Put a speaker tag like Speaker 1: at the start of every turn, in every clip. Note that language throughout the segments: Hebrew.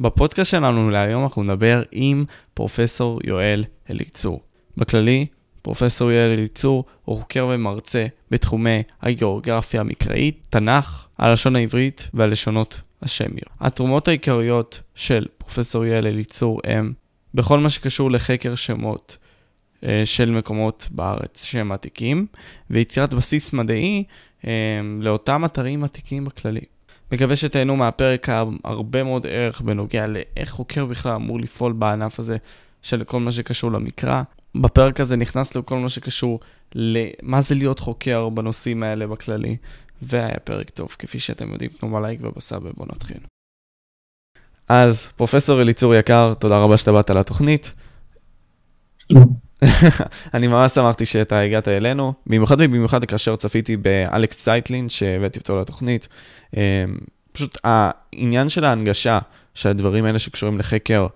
Speaker 1: בפודקאסט שלנו להיום אנחנו נדבר עם פרופסור יואל אליצור. בכללי, פרופסור יואל אליצור הוא חוקר ומרצה בתחומי הגיאוגרפיה המקראית, תנ"ך, הלשון העברית והלשונות השמיות. התרומות העיקריות של פרופסור יואל אליצור הם בכל מה שקשור לחקר שמות אה, של מקומות בארץ שהם עתיקים, ויצירת בסיס מדעי אה, לאותם אתרים עתיקים בכללי. מקווה שתהנו מהפרק הרבה מאוד ערך בנוגע לאיך חוקר בכלל אמור לפעול בענף הזה של כל מה שקשור למקרא. בפרק הזה נכנס לכל מה שקשור למה זה להיות חוקר בנושאים האלה בכללי, והיה פרק טוב, כפי שאתם יודעים, תנו בלייק וב sub ובואו נתחיל. אז פרופסור אליצור יקר, תודה רבה שאתה באת לתוכנית. אני ממש שמחתי שאתה הגעת אלינו, במיוחד ובמיוחד כאשר צפיתי באלכס סייטלין שהבאתי אותו לתוכנית. אמ, פשוט העניין של ההנגשה של הדברים האלה שקשורים לחקר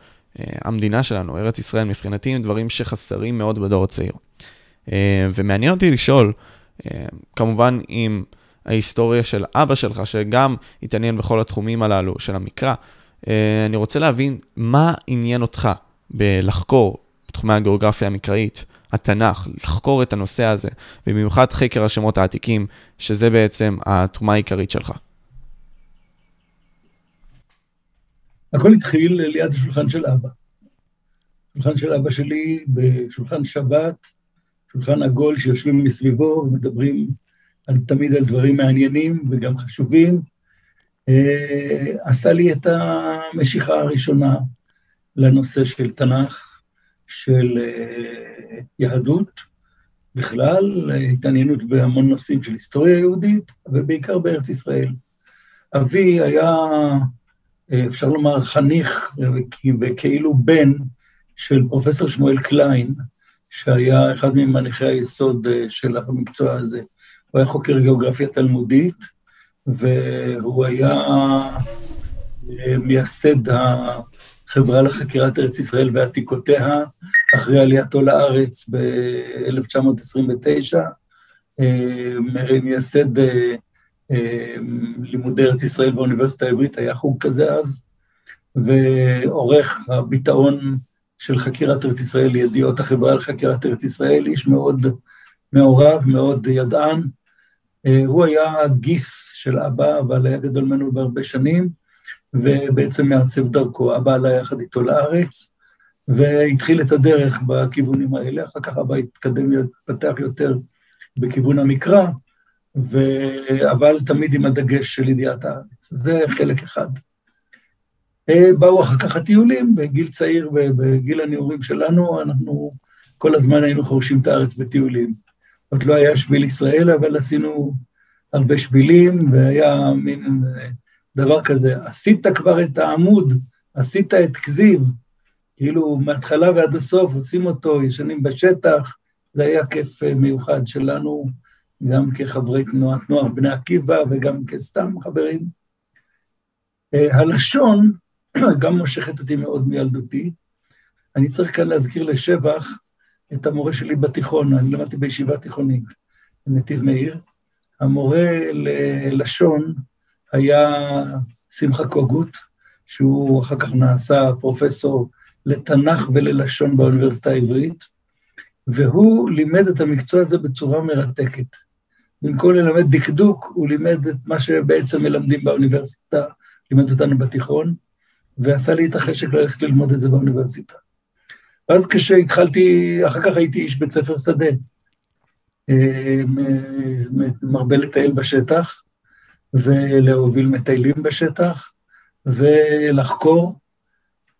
Speaker 1: אה, המדינה שלנו, ארץ ישראל, מבחינתי הם דברים שחסרים מאוד בדור הצעיר. אה, ומעניין אותי לשאול, אה, כמובן עם ההיסטוריה של אבא שלך, שגם התעניין בכל התחומים הללו של המקרא, אני רוצה להבין מה עניין אותך בלחקור בתחומי הגיאוגרפיה המקראית, התנ"ך, לחקור את הנושא הזה, ובמיוחד חקר השמות העתיקים, שזה בעצם התרומה העיקרית שלך.
Speaker 2: הכל התחיל ליד השולחן של אבא. שולחן של אבא שלי בשולחן שבת, שולחן עגול שיושבים מסביבו ומדברים על, תמיד על דברים מעניינים וגם חשובים. אה, עשה לי את המשיכה הראשונה לנושא של תנ"ך, של אה, יהדות בכלל, התעניינות בהמון נושאים של היסטוריה יהודית, ובעיקר בארץ ישראל. אבי היה, אה, אפשר לומר, חניך וכאילו בן של פרופסור שמואל קליין, שהיה אחד ממניחי היסוד אה, של המקצוע הזה. הוא היה חוקר גיאוגרפיה תלמודית, והוא היה מייסד חברה לחקירת ארץ ישראל ועתיקותיה, אחרי עלייתו לארץ ב-1929, אה, מייסד אה, אה, לימודי ארץ ישראל באוניברסיטה העברית, היה חוג כזה אז, ועורך הביטאון של חקירת ארץ ישראל, ידיעות החברה לחקירת ארץ ישראל, איש מאוד מעורב, מאוד ידען. הוא היה גיס של אבא, אבל היה גדול ממנו בהרבה שנים. ובעצם מעצב דרכו. אבא עלה יחד איתו לארץ, והתחיל את הדרך בכיוונים האלה, אחר כך אבא התקדם, התפתח יותר בכיוון המקרא, ו... אבל תמיד עם הדגש של ידיעת הארץ. זה חלק אחד. אה, באו אחר כך הטיולים, בגיל צעיר, בגיל הנעורים שלנו, אנחנו כל הזמן היינו חורשים את הארץ בטיולים. עוד לא היה שביל ישראל, אבל עשינו הרבה שבילים, והיה מין דבר כזה, עשית כבר את העמוד, עשית את כזיב, כאילו מההתחלה ועד הסוף עושים אותו, ישנים בשטח, זה היה כיף אה, מיוחד שלנו, גם כחברי תנועת נוער בני עקיבא וגם כסתם חברים. אה, הלשון גם מושכת אותי מאוד מילדותי. אני צריך כאן להזכיר לשבח את המורה שלי בתיכון, אני למדתי בישיבה תיכונית, בנתיב מאיר. המורה ללשון, היה שמחה קוגוט, שהוא אחר כך נעשה פרופסור לתנ"ך וללשון באוניברסיטה העברית, והוא לימד את המקצוע הזה בצורה מרתקת. במקום ללמד דקדוק, הוא לימד את מה שבעצם מלמדים באוניברסיטה, לימד אותנו בתיכון, ועשה לי את החשק ללכת ללמוד את זה באוניברסיטה. ואז כשהתחלתי, אחר כך הייתי איש בית ספר שדה, אה, מרבה לטייל בשטח, ולהוביל מטיילים בשטח, ולחקור,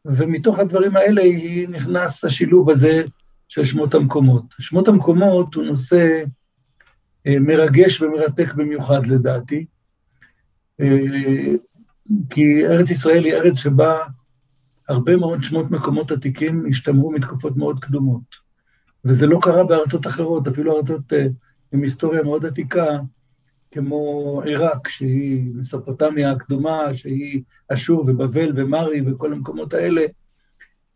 Speaker 2: ומתוך הדברים האלה נכנס השילוב הזה של שמות המקומות. שמות המקומות הוא נושא אה, מרגש ומרתק במיוחד לדעתי, אה, כי ארץ ישראל היא ארץ שבה הרבה מאוד שמות מקומות עתיקים השתמרו מתקופות מאוד קדומות. וזה לא קרה בארצות אחרות, אפילו ארצות אה, עם היסטוריה מאוד עתיקה, כמו עיראק, שהיא מסופוטמיה הקדומה, שהיא אשור ובבל ומרי וכל המקומות האלה,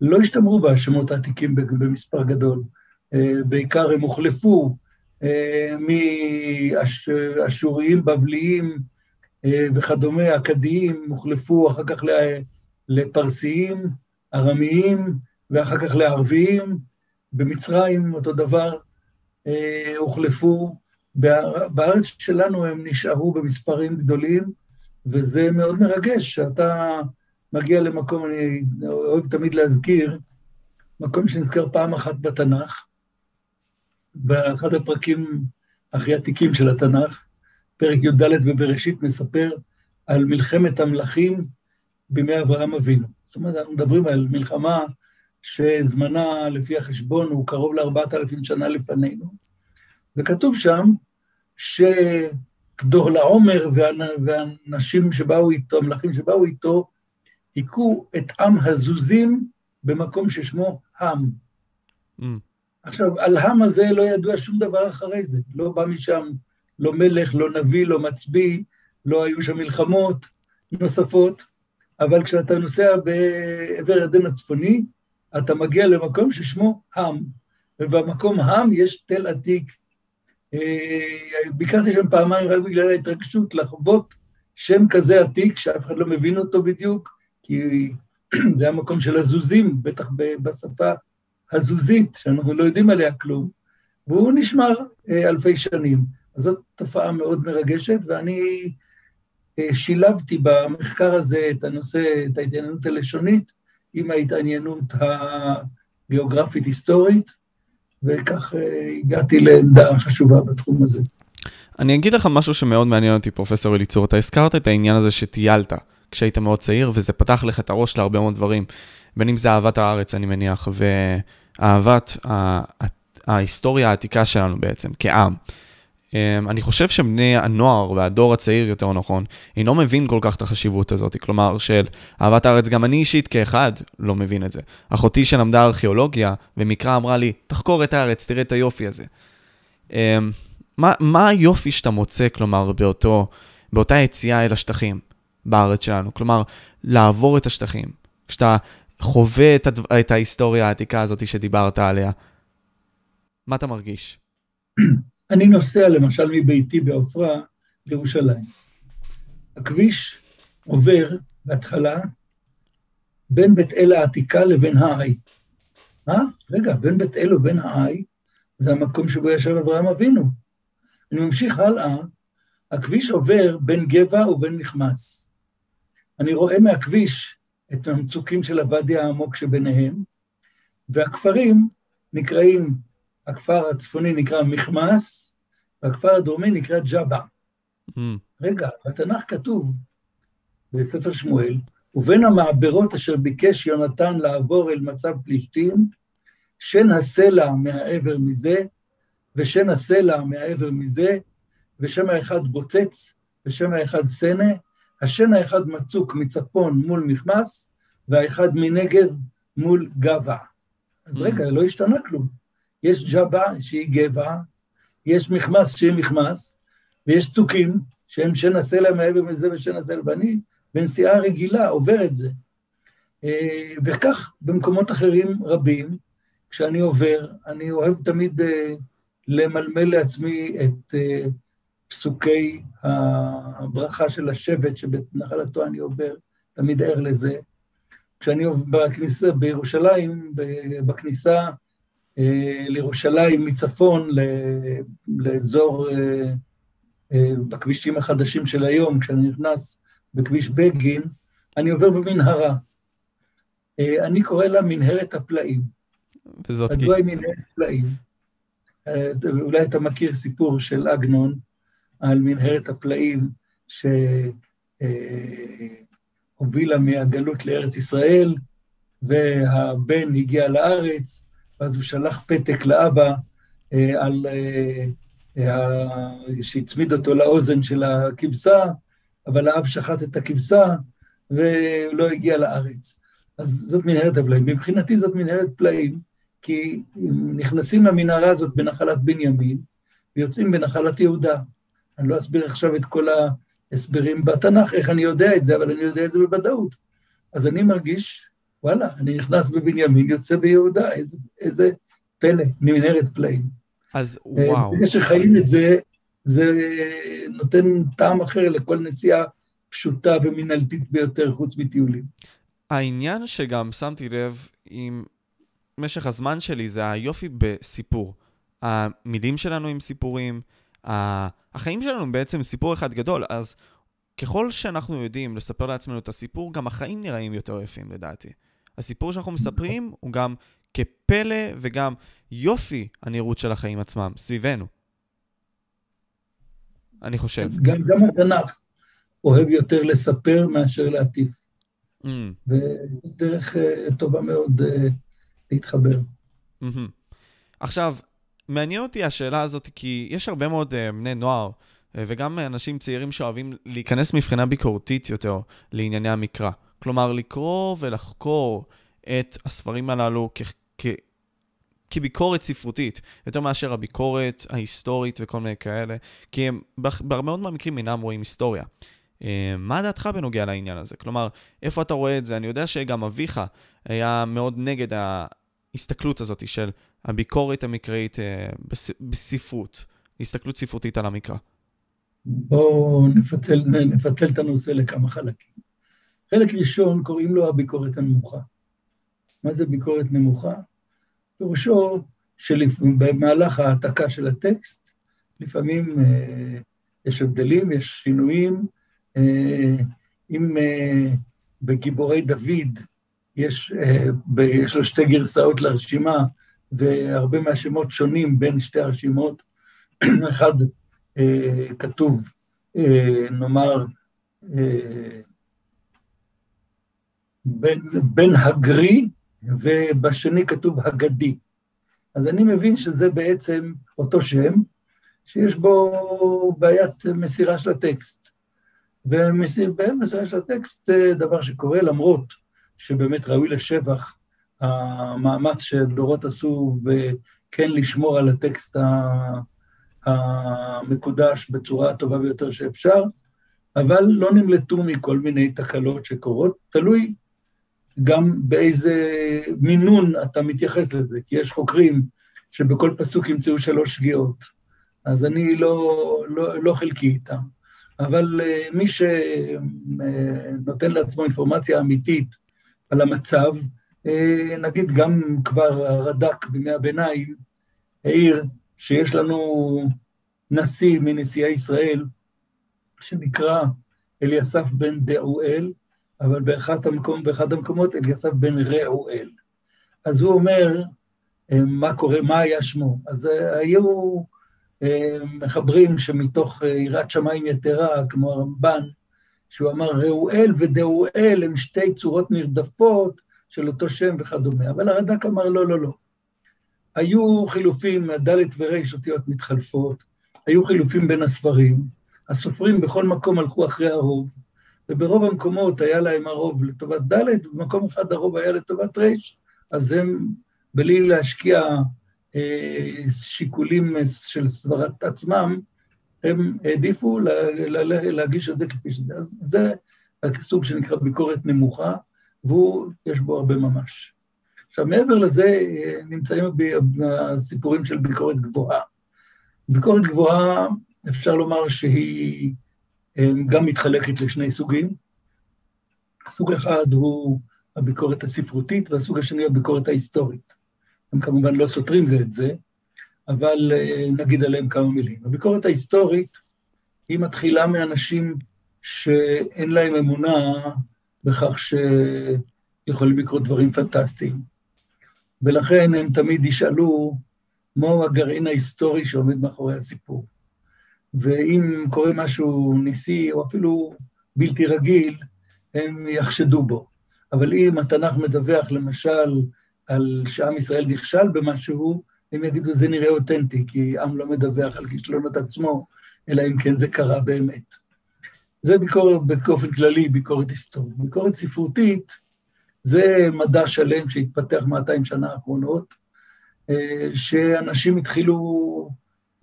Speaker 2: לא השתמרו בה שמות העתיקים במספר גדול. אה, בעיקר הם הוחלפו אה, מאשוריים, בבליים אה, וכדומה, אכדיים, הוחלפו אחר כך לפרסיים, ארמיים, ואחר כך לערביים. במצרים אותו דבר הוחלפו. בארץ שלנו הם נשארו במספרים גדולים, וזה מאוד מרגש שאתה מגיע למקום, אני אוהב תמיד להזכיר, מקום שנזכר פעם אחת בתנ"ך, באחד הפרקים הכי עתיקים של התנ"ך, פרק י"ד בבראשית מספר על מלחמת המלכים בימי אברהם אבינו. זאת אומרת, אנחנו מדברים על מלחמה שזמנה, לפי החשבון, הוא קרוב לארבעת אלפים שנה לפנינו, וכתוב שם שכדור לעומר והאנשים שבאו איתו, המלכים שבאו איתו, היכו את עם הזוזים במקום ששמו עם. Mm. עכשיו, על עם הזה לא ידוע שום דבר אחרי זה, לא בא משם לא מלך, לא נביא, לא מצביא, לא היו שם מלחמות נוספות, אבל כשאתה נוסע בעבר ירדן הצפוני, אתה מגיע למקום ששמו עם, ובמקום עם יש תל עתיק. אה, ביקרתי שם פעמיים רק בגלל ההתרגשות לחוות שם כזה עתיק, שאף אחד לא מבין אותו בדיוק, כי זה המקום של הזוזים, בטח בשפה הזוזית, שאנחנו לא יודעים עליה כלום, והוא נשמר אה, אלפי שנים. אז זאת תופעה מאוד מרגשת, ואני אה, שילבתי במחקר הזה את הנושא, את ההתעניינות הלשונית, עם ההתעניינות הגיאוגרפית-היסטורית, וכך אה, הגעתי לעמדה חשובה בתחום הזה.
Speaker 1: אני אגיד לך משהו שמאוד מעניין אותי, פרופסור אליצור. אתה הזכרת את העניין הזה שטיילת כשהיית מאוד צעיר, וזה פתח לך את הראש להרבה מאוד דברים. בין אם זה אהבת הארץ, אני מניח, ואהבת ההיסטוריה העתיקה שלנו בעצם, כעם. אמ, אני חושב שבני הנוער והדור הצעיר, יותר נכון, אינו מבין כל כך את החשיבות הזאת. כלומר, של אהבת הארץ, גם אני אישית כאחד לא מבין את זה. אחותי שלמדה ארכיאולוגיה ומקרא אמרה לי, תחקור את הארץ, תראה את היופי הזה. אמ, מה, מה היופי שאתה מוצא, כלומר, באותו, באותה יציאה אל השטחים בארץ שלנו? כלומר, לעבור את השטחים. כשאתה חווה את, הדו, את ההיסטוריה העתיקה הזאת שדיברת עליה, מה אתה מרגיש?
Speaker 2: אני נוסע למשל מביתי בעופרה לירושלים. הכביש עובר בהתחלה בין בית אל העתיקה לבין העי. מה? רגע, בין בית אל ובין העי זה המקום שבו ישב אברהם אבינו. אני ממשיך הלאה, הכביש עובר בין גבע ובין נכמס. אני רואה מהכביש את המצוקים של הוואדי העמוק שביניהם, והכפרים נקראים הכפר הצפוני נקרא מכמס, והכפר הדרומי נקרא ג'אבה. Mm. רגע, בתנ"ך כתוב, בספר שמואל, ובין המעברות אשר ביקש יונתן לעבור אל מצב פלישתים, שן הסלע מהעבר מזה, ושן הסלע מהעבר מזה, ושם האחד בוצץ, ושם האחד סנה, השן האחד מצוק מצפון מול מכמס, והאחד מנגב מול גבה. אז mm. רגע, לא השתנה כלום. יש ג'בה שהיא גבע, יש מכמס שהיא מכמס, ויש צוקים שהם שנסה להם מעבר מזה ושנסה להם, ואני בנסיעה רגילה עובר את זה. אה, וכך במקומות אחרים רבים, כשאני עובר, אני אוהב תמיד אה, למלמל לעצמי את אה, פסוקי הברכה של השבט שבנחלתו אני עובר, תמיד ער לזה. כשאני בכניסה, בירושלים, בכניסה לירושלים מצפון לאזור, אה, אה, בכבישים החדשים של היום, כשאני נכנס בכביש בגין, אני עובר במנהרה. אני קורא לה מנהרת הפלאים.
Speaker 1: וזאת כי...
Speaker 2: מדוע היא מנהרת פלאים? אולי אתה מכיר סיפור של עגנון על מנהרת הפלאים שהובילה מהגלות לארץ ישראל, והבן הגיע לארץ, ואז הוא שלח פתק לאבא אה, על... אה, אה, שהצמיד אותו לאוזן של הכבשה, אבל האב שחט את הכבשה ולא הגיע לארץ. אז זאת מנהרת הפלאים. מבחינתי זאת מנהרת פלאים, כי נכנסים למנהרה הזאת בנחלת בנימין, ויוצאים בנחלת יהודה. אני לא אסביר עכשיו את כל ההסברים בתנ"ך, איך אני יודע את זה, אבל אני יודע את זה בוודאות. אז אני מרגיש וואלה, אני נכנס בבנימין, יוצא ביהודה, איזה, איזה פלא, ממנהרת פלאים.
Speaker 1: אז אה, וואו.
Speaker 2: בגלל שחיים את זה, זה נותן טעם אחר לכל נסיעה פשוטה ומנהלתית ביותר, חוץ מטיולים.
Speaker 1: העניין שגם שמתי לב עם משך הזמן שלי זה היופי בסיפור. המילים שלנו עם סיפורים, החיים שלנו הם בעצם סיפור אחד גדול, אז ככל שאנחנו יודעים לספר לעצמנו את הסיפור, גם החיים נראים יותר יפים לדעתי. הסיפור שאנחנו מספרים הוא גם כפלא וגם יופי הנראות של החיים עצמם, סביבנו. אני חושב.
Speaker 2: גם, גם התנ"ך אוהב יותר לספר מאשר להטיף. Mm. וזו דרך uh, טובה מאוד uh, להתחבר.
Speaker 1: Mm-hmm. עכשיו, מעניין אותי השאלה הזאת, כי יש הרבה מאוד uh, בני נוער, uh, וגם אנשים צעירים שאוהבים להיכנס מבחינה ביקורתית יותר לענייני המקרא. כלומר, לקרוא ולחקור את הספרים הללו כ- כביקורת ספרותית, יותר מאשר הביקורת ההיסטורית וכל מיני כאלה, כי הם בהרבה מאוד מהמקרים אינם רואים היסטוריה. אה, מה דעתך בנוגע לעניין הזה? כלומר, איפה אתה רואה את זה? אני יודע שגם אביך היה מאוד נגד ההסתכלות הזאת של הביקורת המקראית אה, בספרות, הסתכלות ספרותית על המקרא.
Speaker 2: בואו נפצל, נפצל את הנושא לכמה חלקים. חלק ראשון קוראים לו הביקורת הנמוכה. מה זה ביקורת נמוכה? פירושו שבמהלך ההעתקה של הטקסט, לפעמים אה, יש הבדלים, יש שינויים. אה, אם אה, בגיבורי דוד יש, אה, ב, יש לו שתי גרסאות לרשימה, והרבה מהשמות שונים בין שתי הרשימות, אחד אה, כתוב, אה, נאמר, אה, בין, בין הגרי ובשני כתוב הגדי. אז אני מבין שזה בעצם אותו שם, שיש בו בעיית מסירה של הטקסט. ובעיית מסירה של הטקסט זה דבר שקורה למרות שבאמת ראוי לשבח המאמץ שדורות עשו וכן לשמור על הטקסט המקודש בצורה הטובה ביותר שאפשר, אבל לא נמלטו מכל מיני תקלות שקורות, תלוי גם באיזה מינון אתה מתייחס לזה, כי יש חוקרים שבכל פסוק ימצאו שלוש שגיאות, אז אני לא, לא, לא חלקי איתם. אבל uh, מי שנותן לעצמו אינפורמציה אמיתית על המצב, uh, נגיד גם כבר הרד"ק בימי הביניים העיר שיש לנו נשיא מנשיאי ישראל, שנקרא אליסף בן דאואל, אבל באחד, המקום, באחד המקומות אליסף בן ראואל. אז הוא אומר, אה, מה קורה, מה היה שמו? אז אה, היו אה, מחברים שמתוך יראת שמיים יתרה, כמו הרמב"ן, שהוא אמר ראואל ודאואל הם שתי צורות נרדפות של אותו שם וכדומה, אבל הרד"ק אמר לא, לא, לא. היו חילופים, ד' ור' אותיות מתחלפות, היו חילופים בין הספרים, הסופרים בכל מקום הלכו אחרי הרוב, וברוב המקומות היה להם הרוב לטובת ד', ובמקום אחד הרוב היה לטובת ר', אז הם, בלי להשקיע אה, שיקולים של סברת עצמם, הם העדיפו לה, לה, לה, להגיש את זה כפי שזה. אז זה הסוג שנקרא ביקורת נמוכה, ויש בו הרבה ממש. עכשיו, מעבר לזה, נמצאים הסיפורים של ביקורת גבוהה. ביקורת גבוהה, אפשר לומר שהיא גם מתחלקת לשני סוגים. סוג אחד הוא הביקורת הספרותית, והסוג השני הוא הביקורת ההיסטורית. הם כמובן לא סותרים זה את זה, אבל אה, נגיד עליהם כמה מילים. הביקורת ההיסטורית היא מתחילה מאנשים שאין להם אמונה בכך שיכולים לקרות דברים פנטסטיים. ולכן הם תמיד ישאלו מהו הגרעין ההיסטורי שעומד מאחורי הסיפור. ואם קורה משהו ניסי או אפילו בלתי רגיל, הם יחשדו בו. אבל אם התנ"ך מדווח למשל על שעם ישראל נכשל במשהו, הם יגידו זה נראה אותנטי, כי עם לא מדווח על כישלונות עצמו, אלא אם כן זה קרה באמת. זה ביקורת, באופן כללי, ביקורת היסטורית. ביקורת ספרותית זה מדע שלם שהתפתח 200 שנה האחרונות, אה, שאנשים התחילו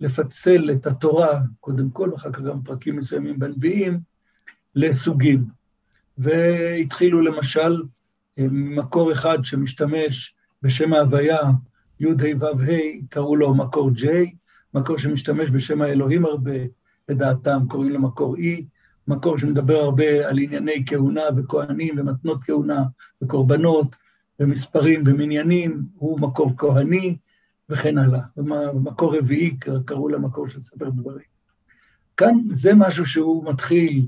Speaker 2: לפצל את התורה, קודם כל, ואחר כך גם פרקים מסוימים בנביאים, לסוגים. והתחילו למשל מקור אחד שמשתמש בשם ההוויה, י"ה ו"ה, קראו לו מקור J, מקור שמשתמש בשם האלוהים הרבה, לדעתם קוראים לו מקור E, מקור שמדבר הרבה על ענייני כהונה וכהנים ומתנות כהונה וקורבנות ומספרים ומניינים, הוא מקור כהני וכן הלאה. מקור רביעי, קראו למקור של ספר דברים. כאן זה משהו שהוא מתחיל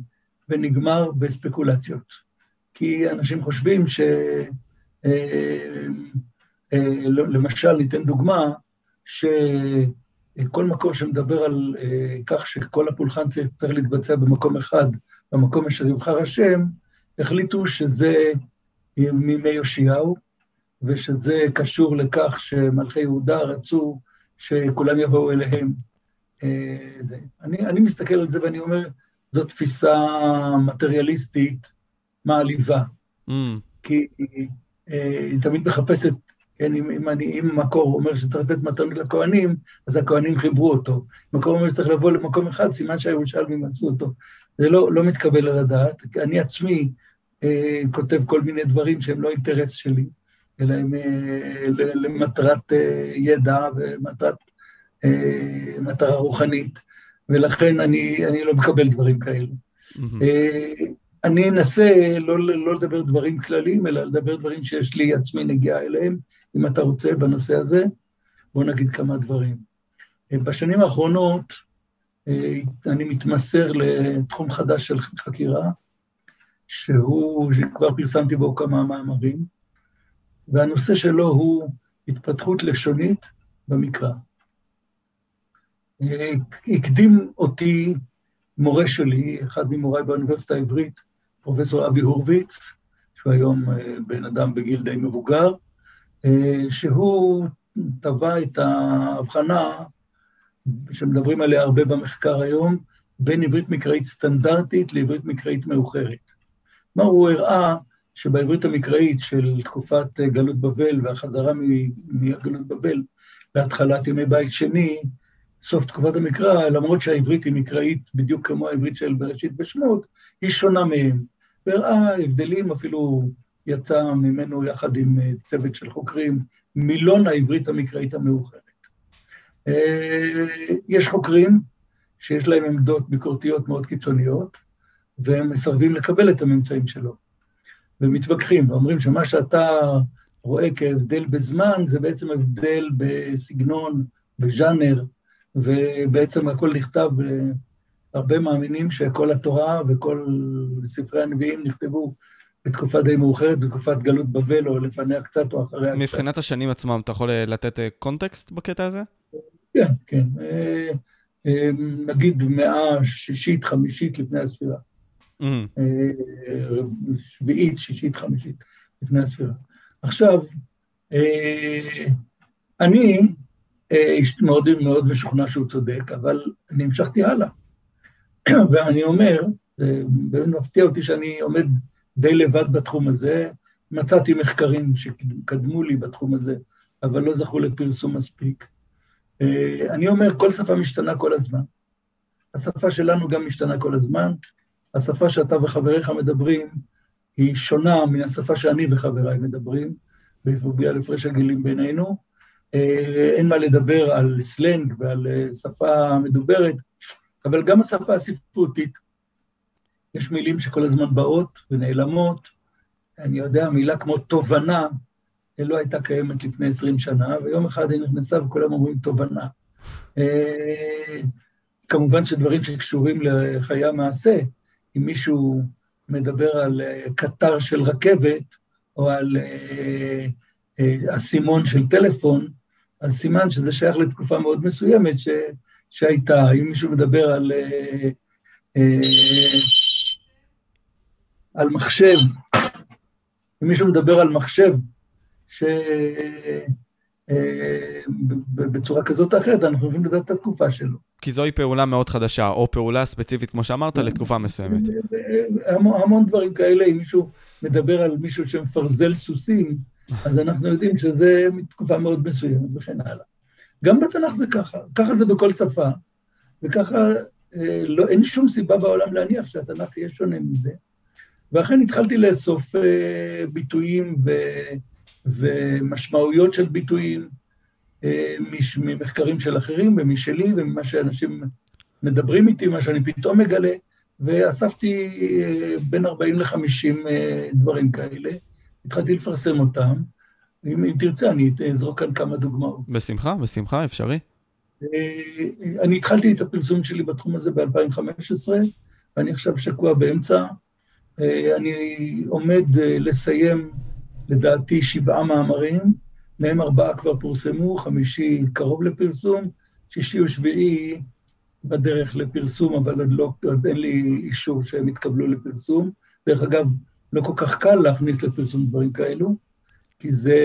Speaker 2: ונגמר בספקולציות. כי אנשים חושבים ש... אה, אה, לא, למשל, ניתן דוגמה, שכל מקור שמדבר על אה, כך שכל הפולחן צריך להתבצע במקום אחד, במקום אשר יבחר השם, החליטו שזה מימי יאשיהו, ושזה קשור לכך שמלכי יהודה רצו שכולם יבואו אליהם. אני, אני מסתכל על זה ואני אומר, זו תפיסה מטריאליסטית מעליבה. Mm. כי אה, היא תמיד מחפשת, כן, אם, אם, אני, אם מקור אומר שצריך לתת מתנות לכהנים, אז הכהנים חיברו אותו. אם מקור אומר שצריך לבוא למקום אחד, סימן שהירושלמים עשו אותו. זה לא, לא מתקבל על הדעת. אני עצמי אה, כותב כל מיני דברים שהם לא אינטרס שלי, אלא הם אה, למטרת אה, ידע ומטרת אה, מטרה רוחנית, ולכן אני, אני לא מקבל דברים כאלו. Mm-hmm. אני אנסה לא, לא לדבר דברים כלליים, אלא לדבר דברים שיש לי עצמי נגיעה אליהם, אם אתה רוצה, בנושא הזה. בואו נגיד כמה דברים. בשנים האחרונות אני מתמסר לתחום חדש של חקירה, שהוא, שכבר פרסמתי בו כמה מאמרים, והנושא שלו הוא התפתחות לשונית במקרא. אה, הקדים אותי מורה שלי, אחד ממוריי באוניברסיטה העברית, פרופסור אבי הורוביץ, שהוא היום אה, בן אדם בגיל די מבוגר, אה, שהוא טבע את ההבחנה שמדברים עליה הרבה במחקר היום, בין עברית מקראית סטנדרטית לעברית מקראית מאוחרת. כלומר, הוא הראה שבעברית המקראית של תקופת אה, גלות בבל והחזרה מגלות בבל להתחלת ימי בית שני, סוף תקופת המקרא, למרות שהעברית היא מקראית בדיוק כמו העברית של בראשית ושמות, היא שונה מהם. והראה הבדלים, אפילו יצא ממנו יחד עם אה, צוות של חוקרים, מילון העברית המקראית המאוחרת. אה, יש חוקרים שיש להם עמדות ביקורתיות מאוד קיצוניות, והם מסרבים לקבל את הממצאים שלו. ומתווכחים, ואומרים שמה שאתה רואה כהבדל בזמן, זה בעצם הבדל בסגנון, בז'אנר, ובעצם הכל נכתב, הרבה מאמינים שכל התורה וכל ספרי הנביאים נכתבו בתקופה די מאוחרת, בתקופת גלות בבל, או לפניה קצת או אחריה
Speaker 1: קצת. מבחינת השנים עצמם, אתה יכול לתת אה, קונטקסט בקטע הזה?
Speaker 2: כן, כן. אה, אה, נגיד מאה שישית, חמישית לפני הספירה. שביעית, שישית, חמישית לפני הספירה. עכשיו, אני מאוד מאוד משוכנע שהוא צודק, אבל אני המשכתי הלאה. ואני אומר, זה באמת מפתיע אותי שאני עומד די לבד בתחום הזה, מצאתי מחקרים שקדמו לי בתחום הזה, אבל לא זכו לפרסום מספיק. אה, אני אומר, כל שפה משתנה כל הזמן. השפה שלנו גם משתנה כל הזמן. השפה שאתה וחבריך מדברים היא שונה מן השפה שאני וחבריי מדברים, בגלל הפרש הגילים בינינו. אה, אין מה לדבר על סלנג ועל אה, שפה מדוברת, אבל גם השפה הספרותית. יש מילים שכל הזמן באות ונעלמות. אני יודע, מילה כמו תובנה, לא הייתה קיימת לפני עשרים שנה, ויום אחד היא נכנסה וכולם אומרים תובנה. אה, כמובן שדברים שקשורים לחיי המעשה, אם מישהו מדבר על קטר של רכבת, או על אסימון של טלפון, אז סימן שזה שייך לתקופה מאוד מסוימת ש, שהייתה. אם מישהו מדבר על, אה, אה, על מחשב, אם מישהו מדבר על מחשב, ש... אה, בצורה כזאת או אחרת, אנחנו יכולים לדעת את התקופה שלו.
Speaker 1: כי זוהי פעולה מאוד חדשה, או פעולה ספציפית, כמו שאמרת, לתקופה מסוימת.
Speaker 2: המון, המון דברים כאלה, אם מישהו מדבר על מישהו שמפרזל סוסים, אז אנחנו יודעים שזה מתקופה מאוד מסוימת וכן הלאה. גם בתנ"ך זה ככה, ככה זה בכל שפה, וככה אה, לא, אין שום סיבה בעולם להניח שהתנ"ך יהיה שונה מזה. ואכן התחלתי לאסוף אה, ביטויים ו, ומשמעויות של ביטויים אה, ממחקרים של אחרים ומשלי וממה שאנשים מדברים איתי, מה שאני פתאום מגלה, ואספתי אה, בין 40 ל-50 אה, דברים כאלה, התחלתי לפרסם אותם. אם, אם תרצה, אני אזרוק כאן כמה דוגמאות.
Speaker 1: בשמחה, בשמחה, אפשרי.
Speaker 2: אני התחלתי את הפרסום שלי בתחום הזה ב-2015, ואני עכשיו שקוע באמצע. אני עומד לסיים, לדעתי, שבעה מאמרים, מהם ארבעה כבר פורסמו, חמישי קרוב לפרסום, שישי ושביעי בדרך לפרסום, אבל עוד לא, עוד אין לי אישור שהם יתקבלו לפרסום. דרך אגב, לא כל כך קל להכניס לפרסום דברים כאלו, כי זה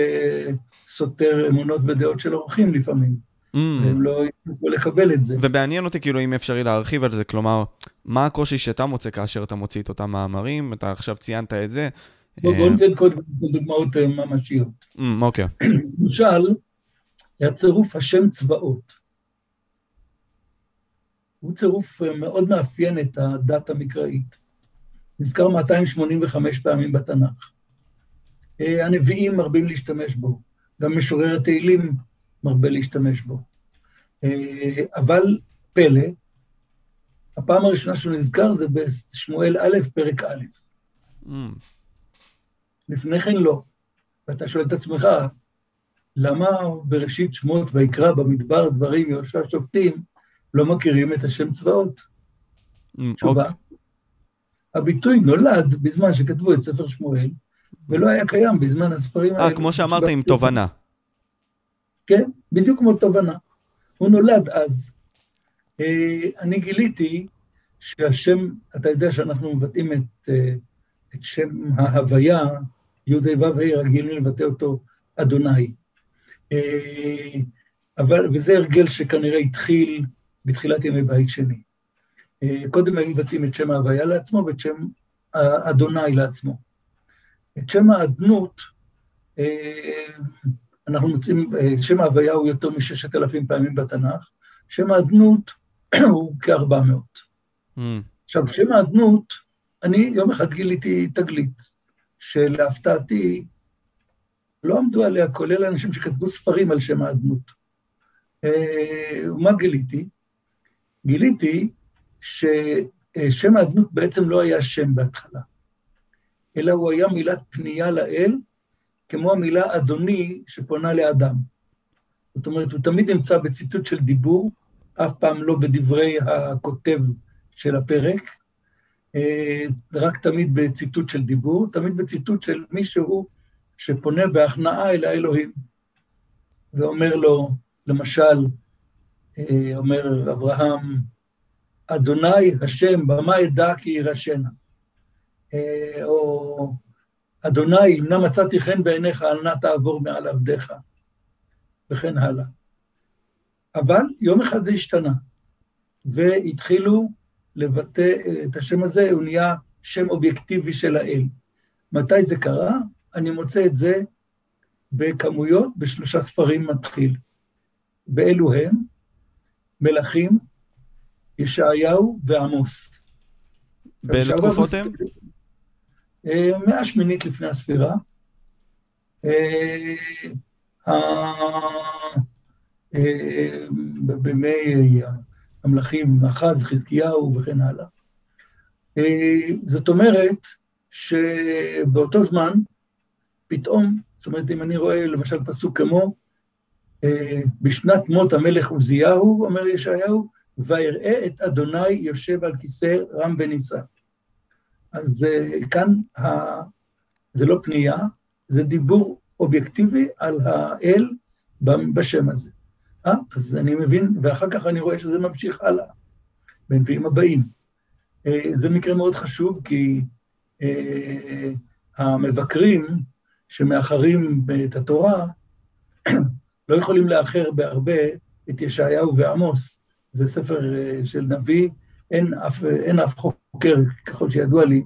Speaker 2: סותר אמונות ודעות של אורחים לפעמים. Mm. והם לא יצטרכו לקבל את זה.
Speaker 1: ומעניין אותי כאילו אם אפשרי להרחיב על זה, כלומר, מה הקושי שאתה מוצא כאשר אתה מוציא את אותם מאמרים? אתה עכשיו ציינת את זה.
Speaker 2: בואו אה, ניתן קודם דוגמאות אה, ממשיות.
Speaker 1: Mm, אוקיי.
Speaker 2: למשל, היה צירוף השם צבאות. הוא צירוף אה, מאוד מאפיין את הדת המקראית. נזכר 285 פעמים בתנ"ך. הנביאים מרבים להשתמש בו, גם משורר התהילים מרבה להשתמש בו. אבל פלא, הפעם הראשונה שהוא נזכר זה בשמואל א', פרק א'. Mm. לפני כן לא. ואתה שואל את עצמך, למה בראשית שמות ויקרא במדבר דברים יהושע שופטים, לא מכירים את השם צבאות. Mm, תשובה, אוקיי. הביטוי נולד בזמן שכתבו את ספר שמואל, ולא היה קיים בזמן הספרים
Speaker 1: האלה. אה, כמו שאמרת, עם תובנה.
Speaker 2: כן, בדיוק כמו תובנה. הוא נולד אז. אה, אני גיליתי שהשם, אתה יודע שאנחנו מבטאים את, אה, את שם ההוויה, י"ה ו"ה רגילים לבטא אותו אדוני. אה, אבל, וזה הרגל שכנראה התחיל בתחילת ימי בית שני. אה, קודם היו מבטאים את שם ההוויה לעצמו ואת שם אדוני לעצמו. את שם האדנות, אה, אנחנו מוצאים, שם ההוויה הוא יותר מששת אלפים פעמים בתנ"ך, שם האדנות הוא כארבע מאות. Mm. עכשיו, שם האדנות, אני יום אחד גיליתי תגלית, שלהפתעתי לא עמדו עליה, כולל אנשים שכתבו ספרים על שם האדנות. ומה גיליתי? גיליתי ששם האדנות בעצם לא היה שם בהתחלה, אלא הוא היה מילת פנייה לאל, כמו המילה אדוני שפונה לאדם. זאת אומרת, הוא תמיד נמצא בציטוט של דיבור, אף פעם לא בדברי הכותב של הפרק, אה, רק תמיד בציטוט של דיבור, תמיד בציטוט של מישהו שפונה בהכנעה אל האלוהים, ואומר לו, למשל, אה, אומר אברהם, אדוני השם, במה אדע כי ירשנה. אה, או אדוני, אם נא מצאתי חן בעיניך, אל נא תעבור מעל עבדיך, וכן הלאה. אבל יום אחד זה השתנה, והתחילו לבטא את השם הזה, הוא נהיה שם אובייקטיבי של האל. מתי זה קרה? אני מוצא את זה בכמויות, בשלושה ספרים מתחיל. באלו הם מלכים, ישעיהו ועמוס.
Speaker 1: באילו תקופות הם?
Speaker 2: אה, מאה השמינית לפני הספירה. אה, אה, בימי המלכים אחז, חזקיהו וכן הלאה. זאת אומרת שבאותו זמן, פתאום, זאת אומרת, אם אני רואה למשל פסוק כמו, בשנת מות המלך עוזיהו, אומר ישעיהו, ויראה את אדוני יושב על כיסא רם ונישא. אז uh, כאן ה... זה לא פנייה, זה דיבור אובייקטיבי על האל בשם הזה. אה? אז אני מבין, ואחר כך אני רואה שזה ממשיך הלאה, בנביאים הבאים. Uh, זה מקרה מאוד חשוב, כי uh, המבקרים שמאחרים את התורה, לא יכולים לאחר בהרבה את ישעיהו ועמוס, זה ספר אה, של נביא, אין אף, אין אף חוקר, ככל שידוע לי,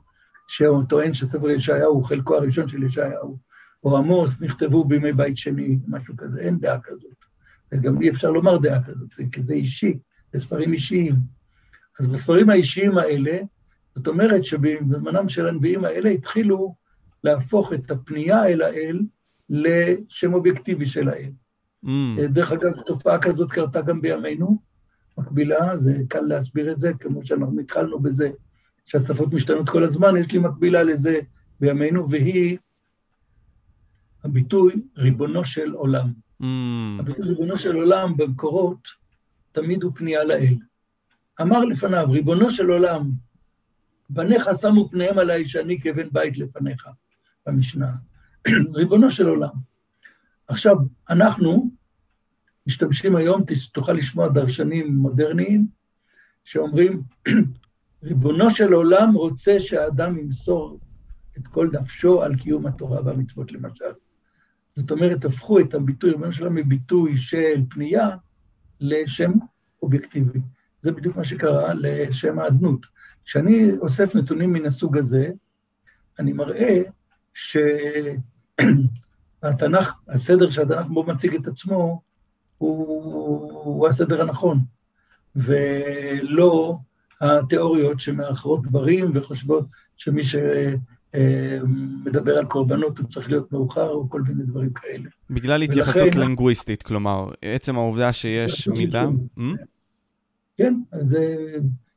Speaker 2: שהוא טוען שספר ישעיהו הוא חלקו הראשון של ישעיהו, או עמוס נכתבו בימי בית שני, משהו כזה, אין דעה כזאת. וגם אי אפשר לומר דעה כזאת, כי זה אישי, זה ספרים אישיים. אז בספרים האישיים האלה, זאת אומרת שבזמנם של הנביאים האלה התחילו להפוך את הפנייה אל האל לשם אובייקטיבי של האל. Mm. דרך אגב, תופעה כזאת קרתה גם בימינו, מקבילה, זה קל להסביר את זה, כמו שאנחנו התחלנו בזה, שהשפות משתנות כל הזמן, יש לי מקבילה לזה בימינו, והיא הביטוי ריבונו של עולם. Mm. הביטוי ריבונו של עולם במקורות תמיד הוא פנייה לאל. אמר לפניו, ריבונו של עולם, בניך שמו פניהם עליי שאני כבן בית לפניך, במשנה. ריבונו של עולם. עכשיו, אנחנו משתמשים היום, תוכל לשמוע דרשנים מודרניים, שאומרים, ריבונו של עולם רוצה שהאדם ימסור את כל נפשו על קיום התורה והמצוות למשל. זאת אומרת, הפכו את הביטוי, ריבונו של עולם, מביטוי של פנייה לשם אובייקטיבי. זה בדיוק מה שקרה לשם האדנות. כשאני אוסף נתונים מן הסוג הזה, אני מראה שהתנ"ך, הסדר שהתנ"ך בו מציג את עצמו, הוא, הוא הסדר הנכון, ולא התיאוריות שמאחרות דברים וחושבות שמי שמדבר על קורבנות הוא צריך להיות מאוחר או כל מיני דברים כאלה.
Speaker 1: בגלל התייחסות לינגוויסטית, כלומר, עצם העובדה שיש מילה...
Speaker 2: Hmm? כן, זה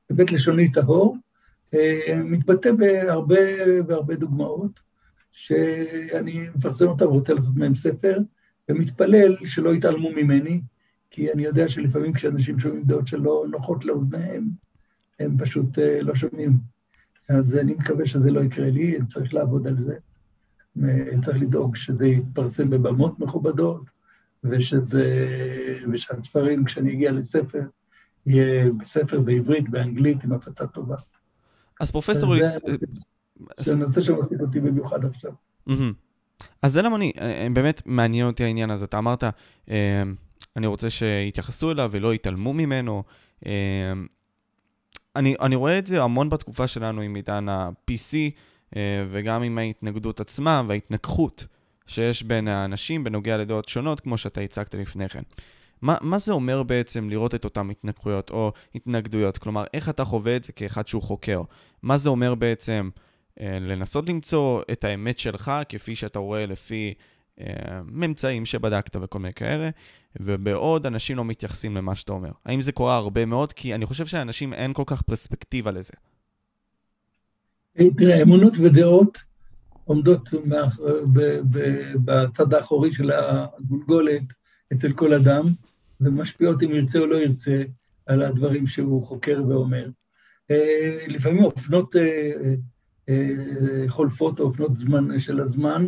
Speaker 2: היבט לשוני טהור, אה, מתבטא בהרבה והרבה דוגמאות, שאני מפרסם אותם ורוצה לעשות מהם ספר, ומתפלל שלא יתעלמו ממני, כי אני יודע שלפעמים כשאנשים שומעים דעות שלא נוחות לאוזניהם, הם פשוט uh, לא שומעים. אז אני מקווה שזה לא יקרה לי, אני צריך לעבוד על זה. צריך לדאוג שזה יתפרסם בבמות מכובדות, ושזה, ושהספרים, כשאני אגיע לספר, יהיה בספר בעברית, באנגלית, עם הפצה טובה.
Speaker 1: אז פרופסור...
Speaker 2: זה נושא שמעסיק אותי במיוחד עכשיו.
Speaker 1: אז זה למה אני, אה, באמת מעניין אותי העניין הזה. אתה אמרת, אה, אני רוצה שיתייחסו אליו ולא יתעלמו ממנו. אה, אני, אני רואה את זה המון בתקופה שלנו עם עידן ה-PC, וגם עם ההתנגדות עצמה וההתנגחות שיש בין האנשים בנוגע לדעות שונות, כמו שאתה הצגת לפני כן. מה, מה זה אומר בעצם לראות את אותן התנגחויות או התנגדויות? כלומר, איך אתה חווה את זה כאחד שהוא חוקר? מה זה אומר בעצם... אה, לנסות למצוא את האמת שלך, כפי שאתה רואה לפי אה, ממצאים שבדקת וכל מיני כאלה, ובעוד אנשים לא מתייחסים למה שאתה אומר. האם זה קורה הרבה מאוד? כי אני חושב שאנשים אין כל כך פרספקטיבה לזה.
Speaker 2: תראה, אמונות ודעות עומדות בצד האחורי של הגולגולת אצל כל אדם, ומשפיעות אם ירצה או לא ירצה על הדברים שהוא חוקר ואומר. אה, לפעמים אופנות אה, חולפות או אופנות זמן של הזמן,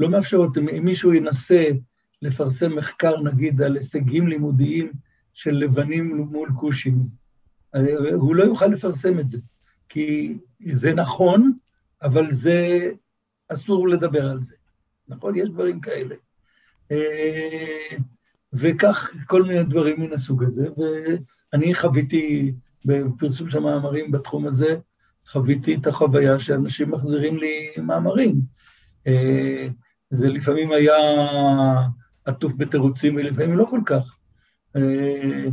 Speaker 2: לא מאפשרות, אם מישהו ינסה לפרסם מחקר, נגיד, על הישגים לימודיים של לבנים מול כושים, אה, הוא לא יוכל לפרסם את זה, כי זה נכון, אבל זה, אסור לדבר על זה. נכון? יש דברים כאלה. אה, וכך כל מיני דברים מן הסוג הזה, ואני חוויתי בפרסום של מאמרים בתחום הזה, חוויתי את החוויה שאנשים מחזירים לי מאמרים. אה, זה לפעמים היה עטוף בתירוצים ולפעמים לא כל כך. אה,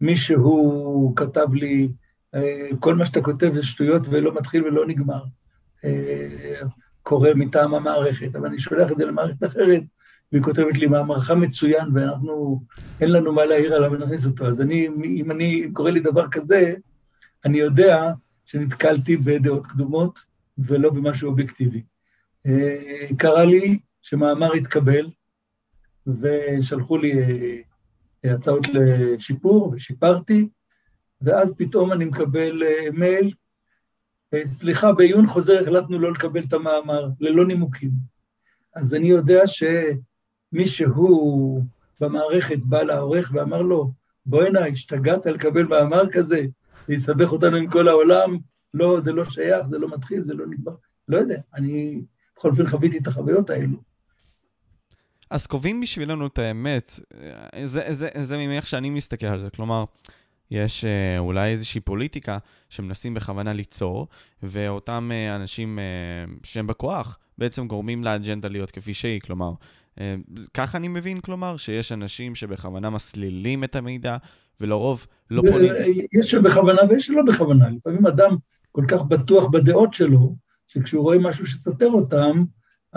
Speaker 2: מישהו כתב לי, אה, כל מה שאתה כותב זה שטויות ולא מתחיל ולא נגמר. קורה מטעם המערכת, אבל אני שולח את זה למערכת אחרת, והיא כותבת לי, מאמרך מצוין, ואנחנו, אין לנו מה להעיר עליו ונכניס אותו. אז אני, אם אני, אם קורה לי דבר כזה, אני יודע שנתקלתי בדעות קדומות ולא במשהו אובייקטיבי. אה, קרה לי שמאמר התקבל ושלחו לי אה, הצעות לשיפור ושיפרתי, ואז פתאום אני מקבל אה, מייל, סליחה, בעיון חוזר החלטנו לא לקבל את המאמר, ללא נימוקים. אז אני יודע שמישהו במערכת בא לעורך ואמר לו, בוא הנה, השתגעת לקבל מאמר כזה? זה יסבך אותנו עם כל העולם, לא, זה לא שייך, זה לא מתחיל, זה לא נגמר. לא יודע, אני בכל אופן חוויתי את החוויות האלו.
Speaker 1: אז קובעים בשבילנו את האמת, זה, זה, זה ממך שאני מסתכל על זה, כלומר, יש אה, אולי איזושהי פוליטיקה שמנסים בכוונה ליצור, ואותם אה, אנשים אה, שהם בכוח בעצם גורמים לאג'נדה להיות כפי שהיא, כלומר, ככה אני מבין, כלומר, שיש אנשים שבכוונה מסלילים את המידע, ולרוב לא פונים...
Speaker 2: יש שבכוונה ויש שלא בכוונה. לפעמים אדם כל כך בטוח בדעות שלו, שכשהוא רואה משהו שסותר אותם,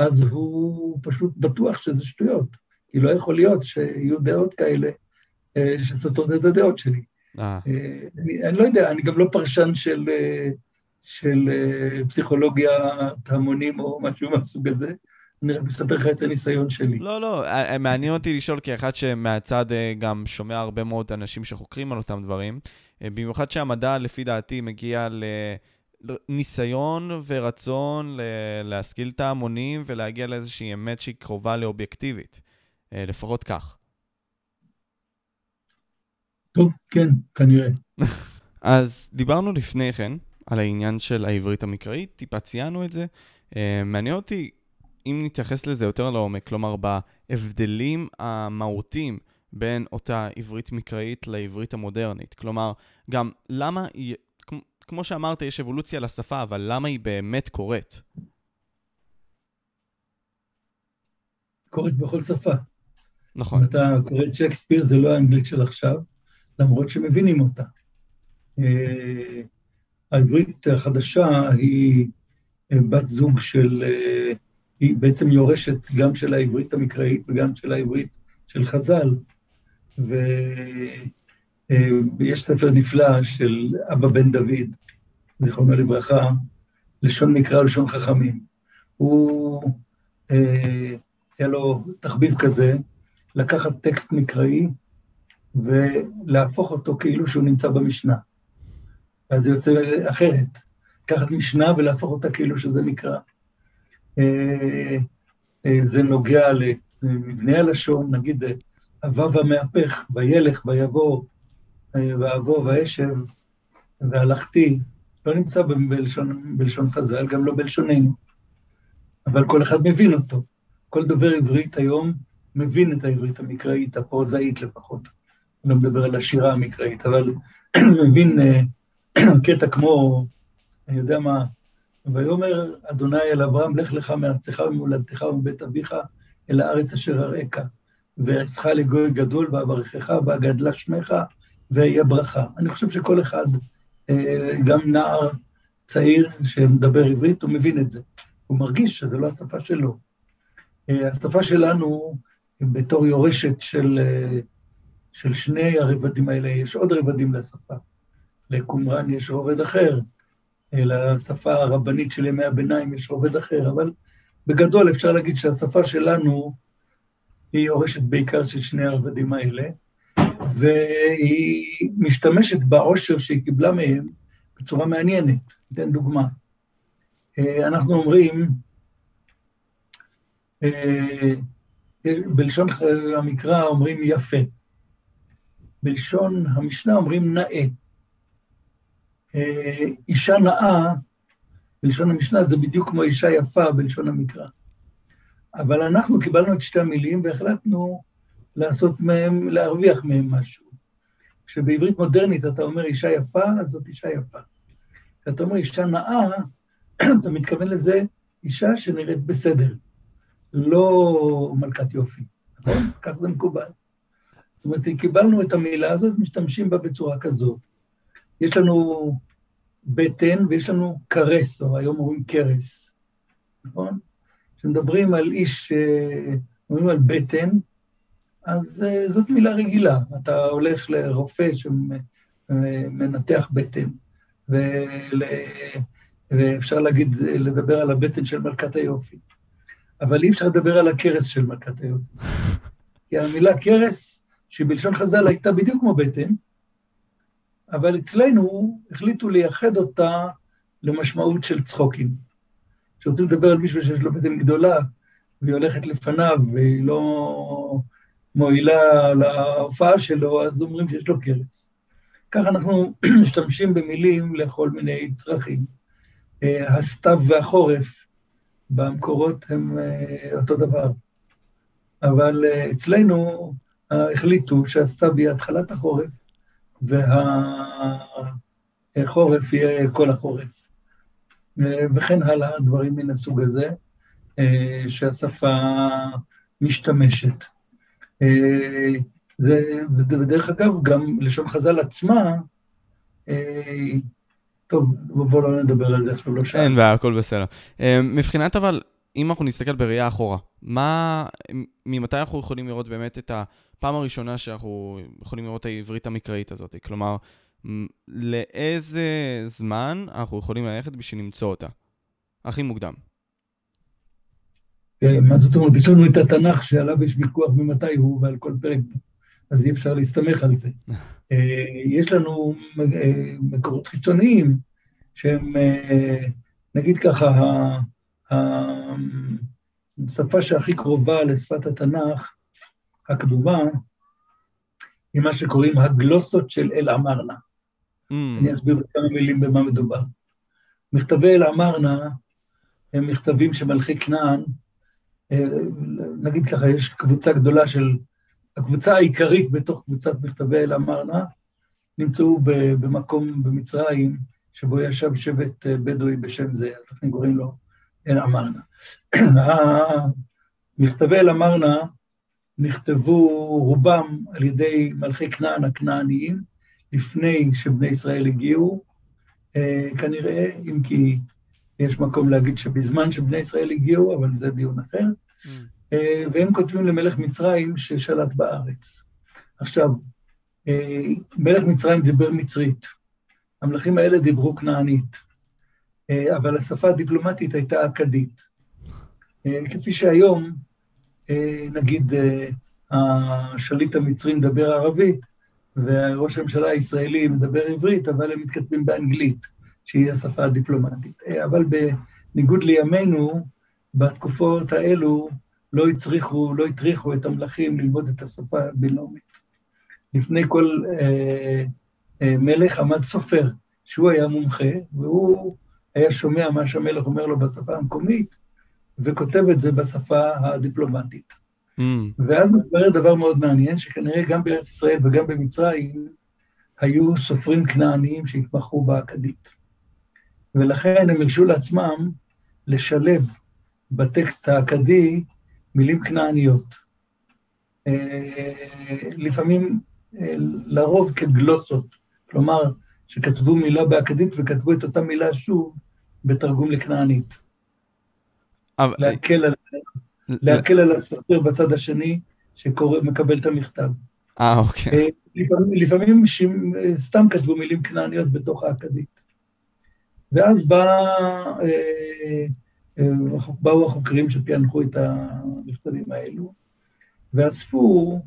Speaker 2: אז הוא פשוט בטוח שזה שטויות. כי לא יכול להיות שיהיו דעות כאלה אה, שסותרות את הדעות שלי. אה. אה. אני, אני לא יודע, אני גם לא פרשן של של פסיכולוגיה המונים או משהו מהסוג הזה. אני רק מספר לך את הניסיון שלי.
Speaker 1: לא, לא, מעניין אותי לשאול כאחד שמהצד גם שומע הרבה מאוד אנשים שחוקרים על אותם דברים. במיוחד שהמדע, לפי דעתי, מגיע לניסיון ורצון להשכיל את ההמונים ולהגיע לאיזושהי אמת שהיא קרובה לאובייקטיבית. לפחות כך.
Speaker 2: טוב, כן, כנראה.
Speaker 1: אז דיברנו לפני כן על העניין של העברית המקראית, טיפה ציינו את זה. מעניין אותי אם נתייחס לזה יותר לעומק, כלומר בהבדלים המהותיים בין אותה עברית מקראית לעברית המודרנית. כלומר, גם למה, כמו שאמרת, יש אבולוציה לשפה, אבל למה היא באמת קורית?
Speaker 2: קורית בכל שפה.
Speaker 1: נכון.
Speaker 2: אם אתה קורא את שייקספיר, זה לא האנגלית של עכשיו, למרות שמבינים אותה. אה, העברית החדשה היא אה, בת זוג של, אה, היא בעצם יורשת גם של העברית המקראית וגם של העברית של חז"ל. ויש ספר נפלא של אבא בן דוד, זיכרונו לברכה, לשון מקרא ולשון חכמים. הוא, היה לו תחביב כזה, לקחת טקסט מקראי ולהפוך אותו כאילו שהוא נמצא במשנה. ואז זה יוצא אחרת. לקחת משנה ולהפוך אותה כאילו שזה מקרא. אה, אה, זה נוגע למבנה הלשון, נגיד, הוו המהפך, וילך, ויבוא, אה, ואבוא ואשב, והלכתי, לא נמצא בלשון, בלשון חז"ל, גם לא בלשוננו, אבל כל אחד מבין אותו. כל דובר עברית היום מבין את העברית המקראית, הפרוזאית לפחות. אני לא מדבר על השירה המקראית, אבל מבין קטע כמו, אני יודע מה, ויאמר אדוני אל אברהם, לך לך מארצך וממולדתך ומבית אביך אל הארץ אשר אראך, ואעשך לגוי גדול ואברכך ואגדלה שמך ויהיה ברכה. אני חושב שכל אחד, אה, גם נער צעיר שמדבר עברית, הוא מבין את זה. הוא מרגיש שזו לא השפה שלו. אה, השפה שלנו, בתור יורשת של, אה, של שני הרבדים האלה, יש עוד רבדים לשפה. לקומראן יש רובד אחר, לשפה הרבנית של ימי הביניים יש רובד אחר, אבל בגדול אפשר להגיד שהשפה שלנו היא יורשת בעיקר של שני הרבדים האלה, והיא משתמשת בעושר שהיא קיבלה מהם בצורה מעניינת. אתן דוגמה. אה, אנחנו אומרים, אה, בלשון המקרא אומרים יפה, בלשון המשנה אומרים נאה. אה, אישה נאה, בלשון המשנה זה בדיוק כמו אישה יפה בלשון המקרא. אבל אנחנו קיבלנו את שתי המילים והחלטנו לעשות מהם, להרוויח מהם משהו. כשבעברית מודרנית אתה אומר אישה יפה, אז זאת אישה יפה. כשאתה אומר אישה נאה, אתה מתכוון לזה אישה שנראית בסדר, לא מלכת יופי, נכון? כך זה מקובל. זאת אומרת, קיבלנו את המילה הזאת, משתמשים בה בצורה כזאת. יש לנו בטן ויש לנו קרס, או היום אומרים קרס, נכון? כשמדברים על איש, אומרים על בטן, אז אה, זאת מילה רגילה. אתה הולך לרופא שמנתח בטן, ול... ואפשר להגיד, לדבר על הבטן של מלכת היופי. אבל אי אפשר לדבר על הכרס של מלכת היופי. כי המילה כרס, שבלשון חז"ל הייתה בדיוק כמו בטן, אבל אצלנו החליטו לייחד אותה למשמעות של צחוקים. כשרוצים לדבר על מישהו שיש לו בטן גדולה, והיא הולכת לפניו, והיא לא מועילה להופעה שלו, אז אומרים שיש לו קרס. כך אנחנו משתמשים במילים לכל מיני צרכים. אה, הסתיו והחורף במקורות הם אה, אותו דבר. אבל אה, אצלנו החליטו שהסתיו היא התחלת החורף, והחורף יהיה כל החורף. וכן הלאה, דברים מן הסוג הזה, שהשפה משתמשת. זה, ודרך אגב, גם לשון חז"ל עצמה, טוב, בואו לא נדבר על זה עכשיו, לא שעה.
Speaker 1: אין בעיה, הכל בסדר. מבחינת אבל, אם אנחנו נסתכל בראייה אחורה, מה, ממתי אנחנו יכולים לראות באמת את הפעם הראשונה שאנחנו יכולים לראות העברית המקראית הזאת? כלומר, לאיזה זמן אנחנו יכולים ללכת בשביל למצוא אותה? הכי מוקדם.
Speaker 2: אה, מה זאת אומרת? יש לנו את התנ"ך שעליו יש ויכוח ממתי הוא ועל כל פרק, אז אי אפשר להסתמך על זה. אה, יש לנו אה, מקורות חיצוניים שהם, נגיד ככה, השפה שהכי קרובה לשפת התנ"ך הקדומה, היא מה שקוראים הגלוסות של אל-אמרנה. Mm. אני אסביר בכמה מילים במה מדובר. מכתבי אל-אמרנה הם מכתבים שמלכי כנען, נגיד ככה, יש קבוצה גדולה של, הקבוצה העיקרית בתוך קבוצת מכתבי אל-אמרנה, נמצאו במקום במצרים, שבו ישב שבט אה, בדואי בשם זה, אז לכן קוראים לו אל-אמרנה. מכתבי אל-אמרנה נכתבו רובם על ידי מלכי כנען הכנעניים, לפני שבני ישראל הגיעו, אה, כנראה, אם כי יש מקום להגיד שבזמן שבני ישראל הגיעו, אבל זה דיון אחר, mm. אה, והם כותבים למלך מצרים ששלט בארץ. עכשיו, אה, מלך מצרים דיבר מצרית, המלכים האלה דיברו כנענית, אבל השפה הדיפלומטית הייתה אכדית. כפי שהיום, נגיד, השליט המצרי מדבר ערבית, וראש הממשלה הישראלי מדבר עברית, אבל הם מתכתבים באנגלית, שהיא השפה הדיפלומטית. אבל בניגוד לימינו, בתקופות האלו לא הצריכו, לא הטריחו את המלכים ללמוד את השפה הבינלאומית. לפני כל אה, אה, מלך עמד סופר, שהוא היה מומחה, והוא היה שומע מה שהמלך אומר לו בשפה המקומית, וכותב את זה בשפה הדיפלומטית. Mm. ואז מתברר דבר מאוד מעניין, שכנראה גם בארץ ישראל וגם במצרים היו סופרים כנעניים שהתמחו באכדית. ולכן הם הרשו לעצמם לשלב בטקסט האכדי מילים כנעניות. אה, לפעמים, אה, לרוב כגלוסות, כלומר, שכתבו מילה באכדית וכתבו את אותה מילה שוב בתרגום לכנענית. אבל... להקל על... להקל על הסופר בצד השני, שמקבל את המכתב.
Speaker 1: אה, אוקיי. אה,
Speaker 2: לפעמים, לפעמים. סתם כתבו מילים כנעניות בתוך האכדית. ואז בא, אה, אה, באו החוקרים שפענחו את המכתבים האלו, ואספו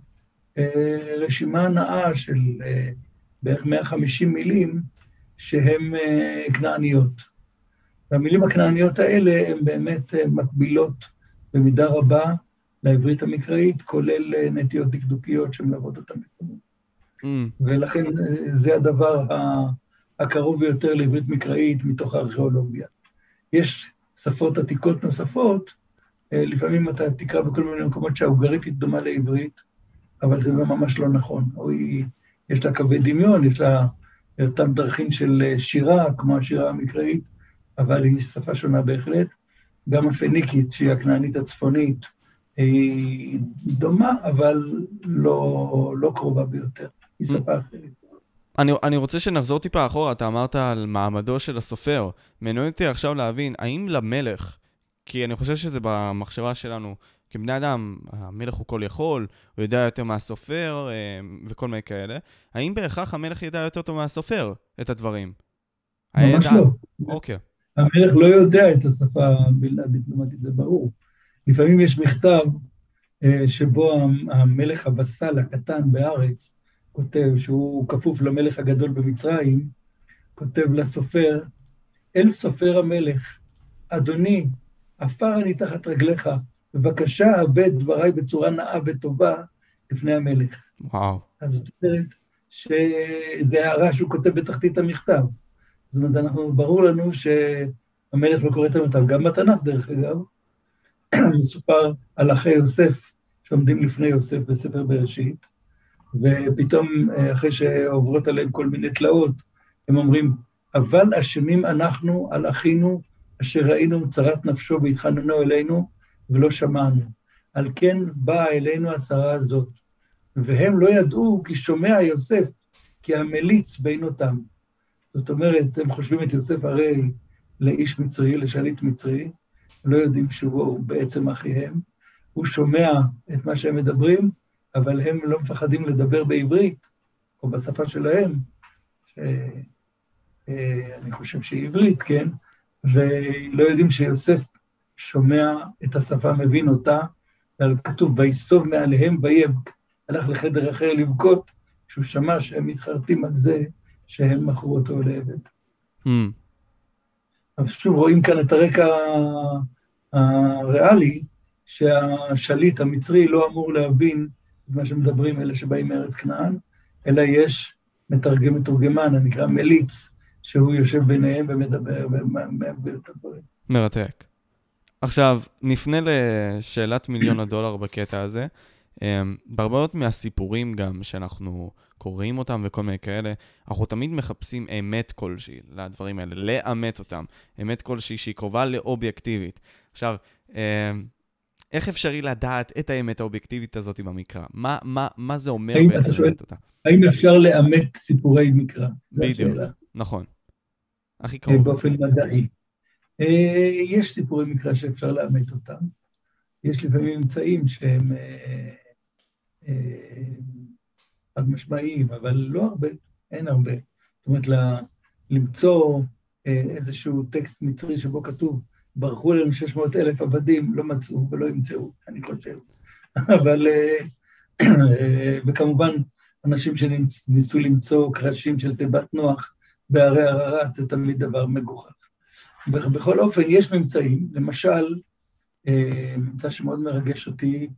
Speaker 2: רשימה נאה של בערך 150 מילים שהן כנעניות. והמילים הכנעניות האלה הן באמת מקבילות במידה רבה לעברית המקראית, כולל אה, נטיות דקדוקיות שמלוות אותם בפנים. Mm. ולכן אה, זה הדבר הקרוב ביותר לעברית מקראית מתוך הארכיאולוגיה. יש שפות עתיקות נוספות, אה, לפעמים אתה תקרא בכל מיני מקומות שהאוגריתית דומה לעברית, אבל זה ממש לא נכון. או היא, יש לה קווי דמיון, יש לה אותם דרכים של שירה, כמו השירה המקראית, אבל היא שפה שונה בהחלט. גם הפניקית, שהיא הכנענית הצפונית, היא דומה, אבל לא, לא קרובה ביותר. היא שפה אחרת.
Speaker 1: אני, אני רוצה שנחזור טיפה אחורה, אתה אמרת על מעמדו של הסופר. מעניין אותי עכשיו להבין, האם למלך, כי אני חושב שזה במחשבה שלנו, כבני אדם, המלך הוא כל יכול, הוא יודע יותר מהסופר אה, וכל מיני כאלה, האם בהכרח המלך ידע יותר טוב מהסופר את הדברים?
Speaker 2: ממש הידע... לא.
Speaker 1: אוקיי.
Speaker 2: המלך לא יודע את השפה הדיפלומטית, זה ברור. לפעמים יש מכתב אה, שבו המלך הבסל הקטן בארץ כותב, שהוא כפוף למלך הגדול במצרים, כותב לסופר, אל סופר המלך, אדוני, עפר אני תחת רגליך, בבקשה הבט דבריי בצורה נאה וטובה לפני המלך.
Speaker 1: וואו.
Speaker 2: אז זאת אומרת שזה הערה שהוא כותב בתחתית המכתב. זאת אומרת, אנחנו, ברור לנו שהמלך לא קורא את המכתב, גם בתנ"ך דרך אגב, מסופר על אחי יוסף שעומדים לפני יוסף בספר בראשית, ופתאום אחרי שעוברות עליהם כל מיני תלאות, הם אומרים, אבל אשמים אנחנו על אחינו אשר ראינו צרת נפשו והתחננו אלינו ולא שמענו. על כן באה אלינו הצרה הזאת. והם לא ידעו כי שומע יוסף, כי המליץ בין אותם. זאת אומרת, הם חושבים את יוסף הרי לאיש מצרי, לשליט מצרי, לא יודעים שהוא בעצם אחיהם. הוא שומע את מה שהם מדברים, אבל הם לא מפחדים לדבר בעברית, או בשפה שלהם, שאני חושב שהיא עברית, כן? ולא יודעים שיוסף שומע את השפה, מבין אותה, כתוב, ויסתוב מעליהם ויבק, הלך לחדר אחר לבכות, כשהוא שמע שהם מתחרטים על זה שהם מכרו אותו לעבד. Mm. אז שוב רואים כאן את הרקע הריאלי, שהשליט המצרי לא אמור להבין מה שמדברים אלה שבאים מארץ כנען, אלא יש מתרגם מתורגמן, הנקרא מליץ, שהוא יושב ביניהם ומדבר ומעביר את הדברים.
Speaker 1: מרתק. עכשיו, נפנה לשאלת מיליון הדולר בקטע הזה. אמ, בהרבה מאוד מהסיפורים גם שאנחנו קוראים אותם וכל מיני כאלה, אנחנו תמיד מחפשים אמת כלשהי לדברים האלה, לאמת אותם. אמת כלשהי שהיא קרובה לאובייקטיבית. עכשיו, אמ, איך אפשרי לדעת את האמת האובייקטיבית הזאת במקרא? מה, מה, מה זה אומר בעצם לאמת אותה?
Speaker 2: האם אפשר לאמת סיפורי מקרא?
Speaker 1: בדיוק, נכון. הכי קרוב.
Speaker 2: באופן מדעי. אה, יש סיפורי מקרא שאפשר לאמת אותם. יש לפעמים אמצעים שהם אה, אה, חד משמעיים, אבל לא הרבה, אין הרבה. זאת אומרת, למצוא איזשהו טקסט מצרי שבו כתוב, ברחו אלינו 600 אלף עבדים, לא מצאו ולא ימצאו, אני חושב. אבל, וכמובן, אנשים שניסו למצוא קרשים של תיבת נוח בהרי הררת, זה תמיד דבר מגוחך. בכל אופן, יש ממצאים, למשל, אה, ממצא שמאוד מרגש אותי,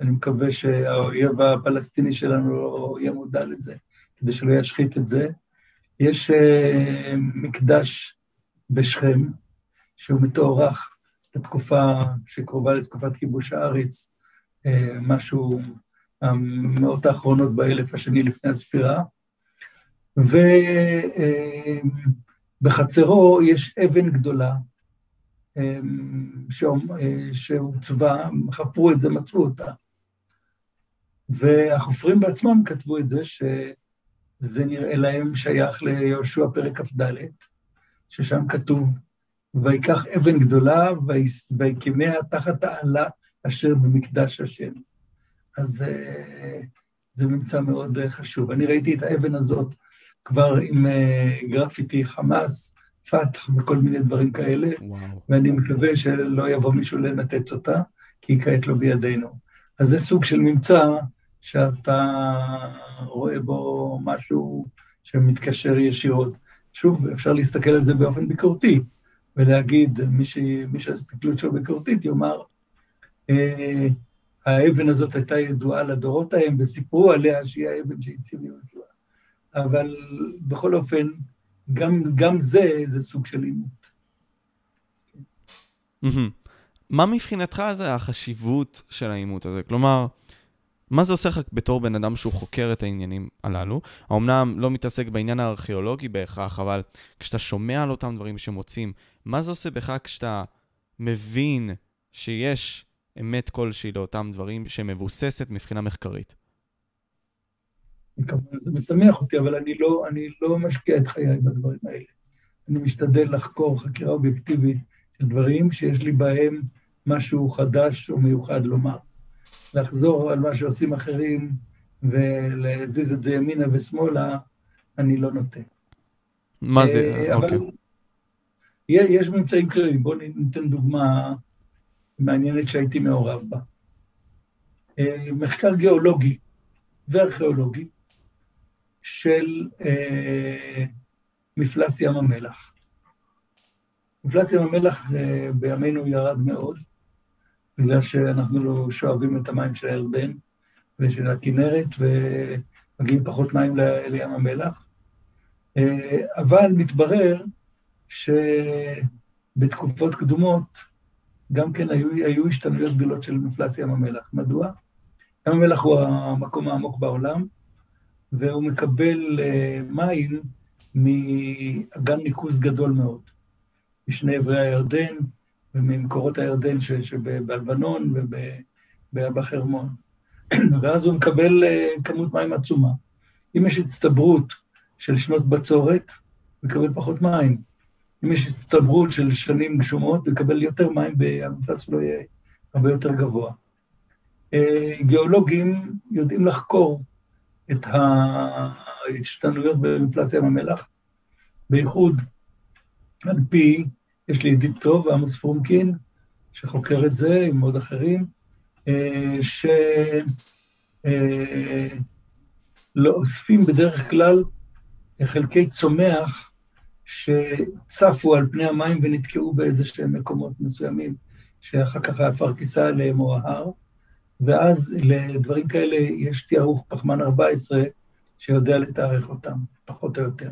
Speaker 2: אני מקווה שהאויב הפלסטיני שלנו לא יהיה מודע לזה, כדי שלא ישחית את זה. יש אה, מקדש בשכם, שהוא מתוארך לתקופה שקרובה לתקופת כיבוש הארץ, אה, משהו, המאות האחרונות באלף השני לפני הספירה, ובחצרו יש אבן גדולה שהוצבה, חפרו את זה, מצאו אותה. והחופרים בעצמם כתבו את זה, שזה נראה להם שייך ליהושע פרק כ"ד, ששם כתוב, ויקח אבן גדולה ויקימיה תחת העלה אשר במקדש השם. אז אה, זה ממצא מאוד חשוב. אני ראיתי את האבן הזאת כבר עם אה, גרפיטי חמאס, פתח וכל מיני דברים כאלה, וואו. ואני מקווה שלא יבוא מישהו לנתץ אותה, כי היא כעת לא בידינו. אז זה סוג של ממצא שאתה רואה בו משהו שמתקשר ישירות. שוב, אפשר להסתכל על זה באופן ביקורתי, ולהגיד, מי, שההסתכלות שלו ביקורתית יאמר, אה, האבן הזאת הייתה ידועה לדורות ההם, וסיפרו עליה שהיא האבן שהציב יהושע. אבל בכל אופן, גם, גם זה, זה סוג של עימות.
Speaker 1: מה מבחינתך זה החשיבות של העימות הזה? כלומר, מה זה עושה לך בתור בן אדם שהוא חוקר את העניינים הללו? האומנם לא מתעסק בעניין הארכיאולוגי בהכרח, אבל כשאתה שומע על אותם דברים שמוצאים, מה זה עושה בך כשאתה מבין שיש אמת כלשהי לאותם דברים שמבוססת מבחינה מחקרית?
Speaker 2: כמובן זה משמח אותי, אבל אני לא, אני לא משקיע את חיי בדברים האלה. אני משתדל לחקור חקירה אובייקטיבית של דברים שיש לי בהם משהו חדש או מיוחד לומר. לחזור על מה שעושים אחרים ולהזיז את זה ימינה ושמאלה, אני לא נוטה.
Speaker 1: מה זה? אה, אוקיי.
Speaker 2: יש ממצאים כלליים, בואו ניתן דוגמה מעניינת שהייתי מעורב בה. אה, מחקר גיאולוגי וארכיאולוגי של אה, מפלס ים המלח. מפלס ים המלח בימינו ירד מאוד, בגלל שאנחנו לא שואבים את המים של הירדן ושל הכנרת, ומגיעים פחות מים לים המלח. אה, אבל מתברר שבתקופות קדומות גם כן היו, היו השתנויות גדולות של מפלס ים המלח. מדוע? ים המלח הוא המקום העמוק בעולם, והוא מקבל uh, מים מאגן ניקוז גדול מאוד, משני עברי הירדן וממקורות הירדן שבלבנון ובחרמון. ואז הוא מקבל uh, כמות מים עצומה. אם יש הצטברות של שנות בצורת, הוא מקבל פחות מים. אם יש הצטברות של שנים גשומות, הוא יקבל יותר מים, והמפלס שלו יהיה הרבה יותר גבוה. Uh, גיאולוגים יודעים לחקור את ההשתנויות במפלס ים המלח, בייחוד על פי, יש לי ידיד טוב, עמוס פרומקין, שחוקר את זה עם עוד אחרים, שלא אוספים בדרך כלל חלקי צומח שצפו על פני המים ונתקעו באיזה שהם מקומות מסוימים, שאחר כך העפר כיסה עליהם או ההר, ואז לדברים כאלה יש תיארוך פחמן 14 שיודע לתארך אותם, פחות או יותר.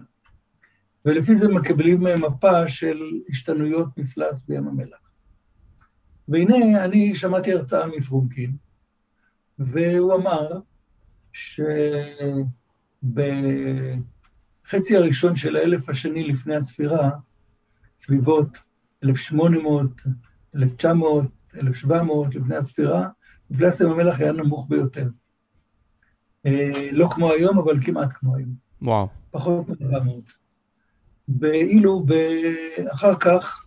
Speaker 2: ולפי זה מקבלים מפה של השתנויות מפלס בים המלח. והנה, אני שמעתי הרצאה מפרומקין, והוא אמר שבחצי הראשון של האלף השני לפני הספירה, סביבות 1800, 1900, 1700 לפני הספירה, מפלס ים המלח היה נמוך ביותר. אה, לא כמו היום, אבל כמעט כמו היום.
Speaker 1: וואו.
Speaker 2: פחות מ-400. ואילו אחר כך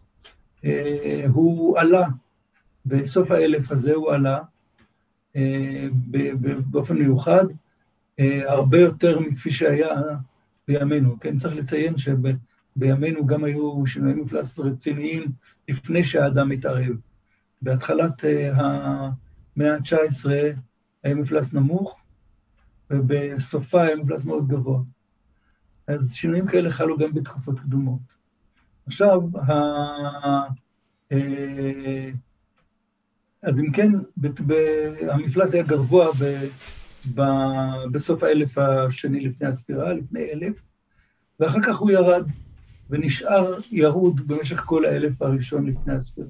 Speaker 2: אה, הוא עלה, בסוף האלף הזה הוא עלה, אה, באופן מיוחד, הרבה יותר מכפי שהיה בימינו. כן, צריך לציין שבימינו גם היו שינויי מפלס רציניים לפני שהאדם התערב. בהתחלת המאה ה-19 היה מפלס נמוך, ובסופה היה מפלס מאוד גבוה. אז שינויים כאלה חלו גם בתקופות קדומות. עכשיו, ה... אה, אז אם כן, המפלס היה גבוה ב... ב... בסוף האלף השני לפני הספירה, לפני אלף, ואחר כך הוא ירד, ונשאר ירוד במשך כל האלף הראשון לפני הספירה.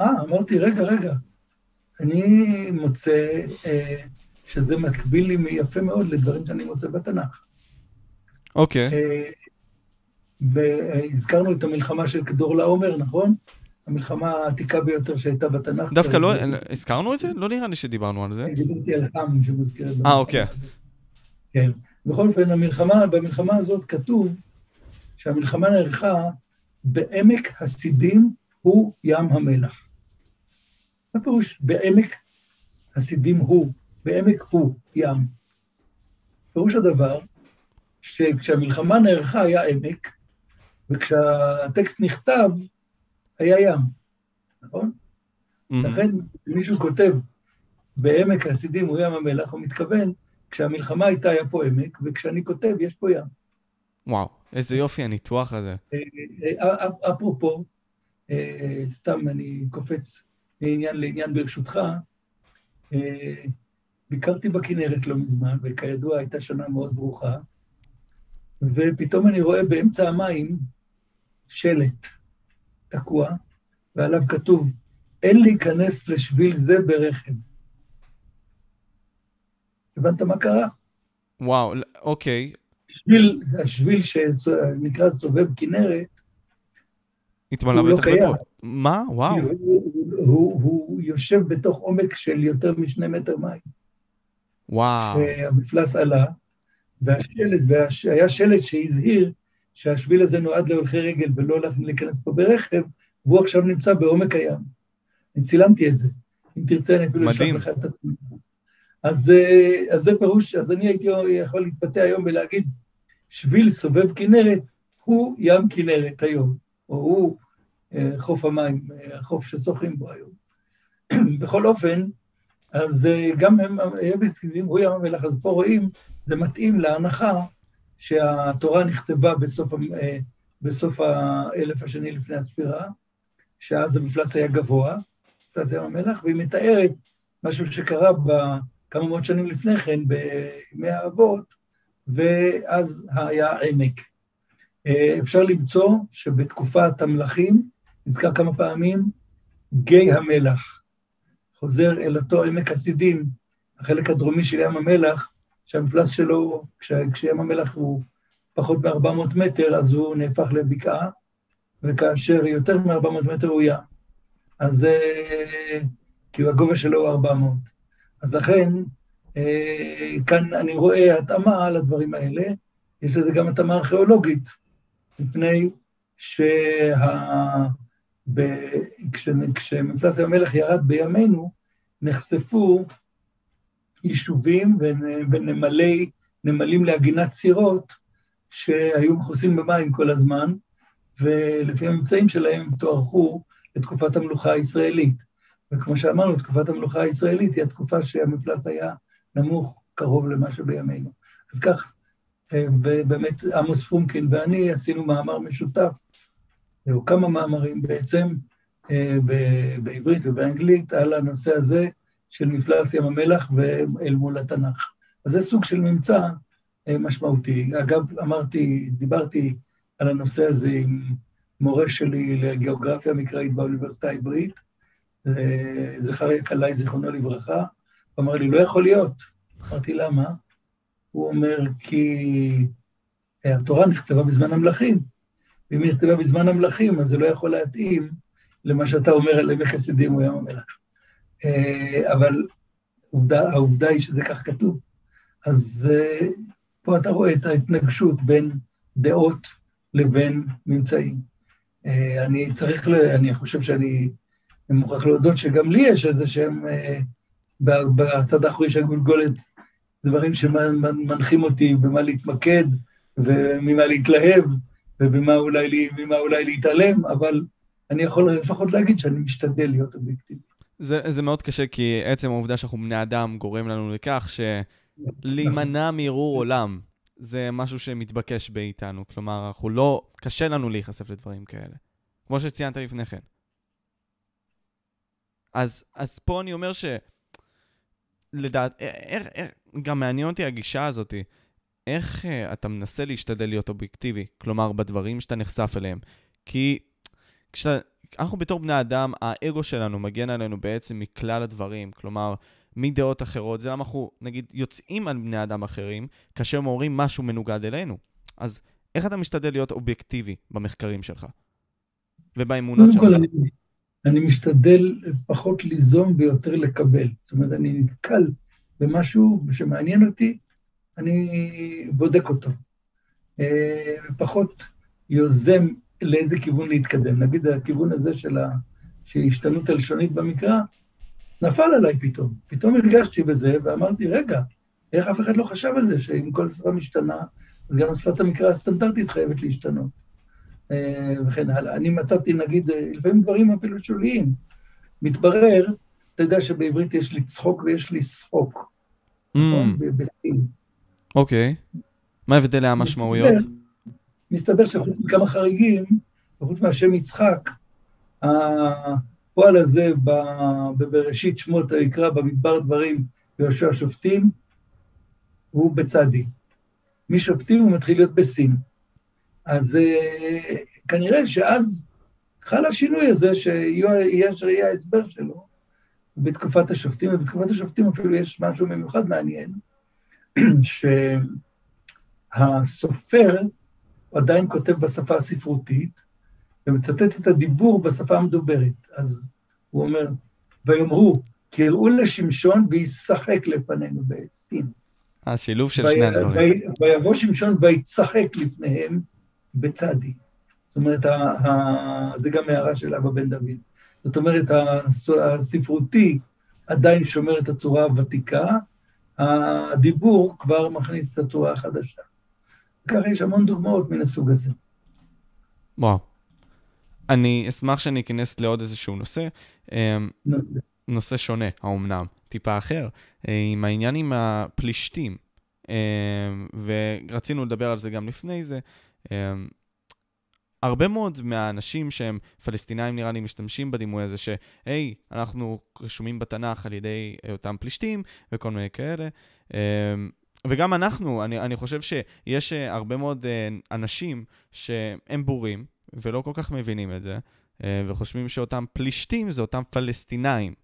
Speaker 2: אה, אמרתי, רגע, רגע, אני מוצא אה, שזה מקביל לי יפה מאוד לדברים שאני מוצא בתנ"ך.
Speaker 1: אוקיי. Okay.
Speaker 2: אה, והזכרנו את המלחמה של כדור לעומר, נכון? המלחמה העתיקה ביותר שהייתה בתנ"ך.
Speaker 1: דווקא לא, הזכרנו את זה? לא נראה לי שדיברנו על זה.
Speaker 2: דיברתי על עם שמוזכר את
Speaker 1: זה. אה, אוקיי.
Speaker 2: כן. בכל אופן, המלחמה, במלחמה הזאת כתוב שהמלחמה נערכה בעמק הסידים הוא ים המלח. מה פירוש בעמק הסידים הוא, בעמק הוא ים? פירוש הדבר שכשהמלחמה נערכה היה עמק, וכשהטקסט נכתב היה ים, נכון? Mm-hmm. לכן מישהו כותב בעמק הסידים הוא ים המלח, הוא מתכוון, כשהמלחמה הייתה היה פה עמק, וכשאני כותב יש פה ים.
Speaker 1: וואו, איזה יופי הניתוח הזה. אה,
Speaker 2: אה, אה, אפרופו, סתם אני קופץ מעניין לעניין ברשותך, ביקרתי בכנרת לא מזמן, וכידוע הייתה שנה מאוד ברוכה, ופתאום אני רואה באמצע המים שלט תקוע, ועליו כתוב, אין להיכנס לשביל זה ברכב. הבנת מה קרה?
Speaker 1: וואו, אוקיי.
Speaker 2: שביל, השביל שנקרא סובב כנרת,
Speaker 1: התמלא
Speaker 2: הוא לא קיים.
Speaker 1: מה? וואו.
Speaker 2: הוא, הוא, הוא, הוא יושב בתוך עומק של יותר משני מטר מים.
Speaker 1: וואו.
Speaker 2: שהמפלס עלה, והשלט, והיה שלט שהזהיר שהשביל הזה נועד להולכי רגל ולא להיכנס פה ברכב, והוא עכשיו נמצא בעומק הים. אני צילמתי את זה. אם תרצה, אני אפילו אשלח לך את התמונה. אז, אה, אז זה פירוש, אז אני הייתי יכול להתבטא היום ולהגיד, שביל סובב כנרת הוא ים כנרת היום, או הוא אה, חוף המים, אה, החוף ששוחים בו היום. בכל אופן, אז אה, גם הם, היבסקיים, הוא ים המלח, אז פה רואים, זה מתאים להנחה שהתורה נכתבה בסוף, אה, בסוף האלף השני לפני הספירה, שאז המפלס היה גבוה, מפלס ים המלח, והיא מתארת משהו שקרה כמה מאות שנים לפני כן, בימי האבות, ואז היה עמק. אה, אפשר למצוא שבתקופת המלכים, נזכר כמה פעמים, גיא המלח. חוזר אל אותו עמק הסידים, החלק הדרומי של ים המלח, שהמפלס שלו, כש, כים המלח הוא פחות מ-400 מטר, אז הוא נהפך לבקעה, וכאשר יותר מ-400 מטר הוא ים. אז כי הגובה שלו הוא 400. אז לכן, אה, כאן אני רואה התאמה לדברים האלה, יש לזה גם התאמה ארכיאולוגית, מפני שה... כשמפלס ים המלח ירד בימינו, נחשפו יישובים ונמלי נמלים לעגינת סירות שהיו מכוסים במים כל הזמן, ולפי הממצאים שלהם הם תוארכו לתקופת המלוכה הישראלית. וכמו שאמרנו, תקופת המלוכה הישראלית היא התקופה שהמפלס היה נמוך קרוב למה שבימינו. אז כך, אה, באמת עמוס פרומקין ואני עשינו מאמר משותף, או כמה מאמרים בעצם, אה, בעברית ובאנגלית, על הנושא הזה של מפלס ים המלח ואל מול התנ"ך. אז זה סוג של ממצא אה, משמעותי. אגב, אמרתי, דיברתי על הנושא הזה עם מורה שלי לגיאוגרפיה מקראית באוניברסיטה העברית, זכריה קלעי, זיכרונו לברכה, הוא אמר לי, לא יכול להיות. אמרתי, למה? הוא אומר, כי התורה נכתבה בזמן המלכים, ואם היא נכתבה בזמן המלכים, אז זה לא יכול להתאים למה שאתה אומר על עמק חסידים או ים המלח. אה, אבל העובדה, העובדה היא שזה כך כתוב. אז אה, פה אתה רואה את ההתנגשות בין דעות לבין ממצאים. אה, אני צריך, אני חושב שאני מוכרח להודות שגם לי יש איזה שהם, בצד האחורי של הגולגולת, דברים שמנחים אותי במה להתמקד וממה להתלהב ובמה אולי, אולי להתעלם, אבל אני יכול לפחות להגיד שאני משתדל להיות אובייקטיבי.
Speaker 1: זה, זה מאוד קשה, כי עצם העובדה שאנחנו בני אדם גורם לנו לכך שלהימנע מערעור עולם, זה משהו שמתבקש באיתנו. כלומר, אנחנו לא, קשה לנו להיחשף לדברים כאלה, כמו שציינת לפני כן. אז, אז פה אני אומר ש... לדעת, איך, איך, גם מעניין אותי הגישה הזאתי. איך uh, אתה מנסה להשתדל להיות אובייקטיבי, כלומר, בדברים שאתה נחשף אליהם? כי כשאתה, אנחנו בתור בני אדם, האגו שלנו מגן עלינו בעצם מכלל הדברים, כלומר, מדעות אחרות, זה למה אנחנו, נגיד, יוצאים על בני אדם אחרים, כאשר הם אומרים משהו מנוגד אלינו. אז איך אתה משתדל להיות אובייקטיבי במחקרים שלך ובאמונות שלך?
Speaker 2: אני, אני משתדל פחות ליזום ויותר לקבל. זאת אומרת, אני נתקל במשהו שמעניין אותי, אני בודק אותו. אה, פחות יוזם לאיזה כיוון להתקדם. נגיד, הכיוון הזה של ההשתנות הלשונית במקרא, נפל עליי פתאום. פתאום הרגשתי בזה ואמרתי, רגע, איך אף אחד לא חשב על זה, שאם כל שפה משתנה, אז גם שפת המקרא הסטנדרטית חייבת להשתנות. אה, וכן הלאה. אני מצאתי, נגיד, לפעמים דברים אפילו שוליים. מתברר, אתה יודע שבעברית יש לצחוק ויש לסחוק.
Speaker 1: נכון? mm. אוקיי. מה הבדלי המשמעויות?
Speaker 2: מסתבר שחוץ מכמה חריגים, וחוץ מהשם יצחק, הפועל הזה בבראשית שמות היקרא במדבר דברים ביהושע שופטים, הוא בצדי. משופטים הוא מתחיל להיות בסין. אז uh, כנראה שאז חל השינוי הזה, שיש ראייה ההסבר שלו בתקופת השופטים, ובתקופת השופטים אפילו יש משהו במיוחד מעניין, שהסופר עדיין כותב בשפה הספרותית, ומצטט את הדיבור בשפה המדוברת. אז הוא אומר, ויאמרו, קראו לשמשון וישחק לפנינו בסין.
Speaker 1: השילוב של שני הדברים.
Speaker 2: ויבוא שמשון ויצחק לפניהם בצדי. זאת אומרת, זה גם הערה של אבא בן דוד. זאת אומרת, הספרותי עדיין שומר את הצורה הוותיקה, הדיבור כבר מכניס את הצורה החדשה. ככה יש המון דוגמאות מן הסוג הזה.
Speaker 1: וואו. אני אשמח שאני אכנס לעוד איזשהו נושא. אמ, נושא. נושא שונה, האומנם, טיפה אחר, אה, עם העניין עם הפלישתים. אמ, ורצינו לדבר על זה גם לפני זה. אמ, הרבה מאוד מהאנשים שהם פלסטינאים נראה לי משתמשים בדימוי הזה שהי, אנחנו רשומים בתנ"ך על ידי אותם פלישתים וכל מיני כאלה. וגם אנחנו, אני, אני חושב שיש אה, הרבה מאוד אה, אנשים שהם בורים ולא כל כך מבינים את זה, אה, וחושבים שאותם פלישתים זה אותם פלסטינאים.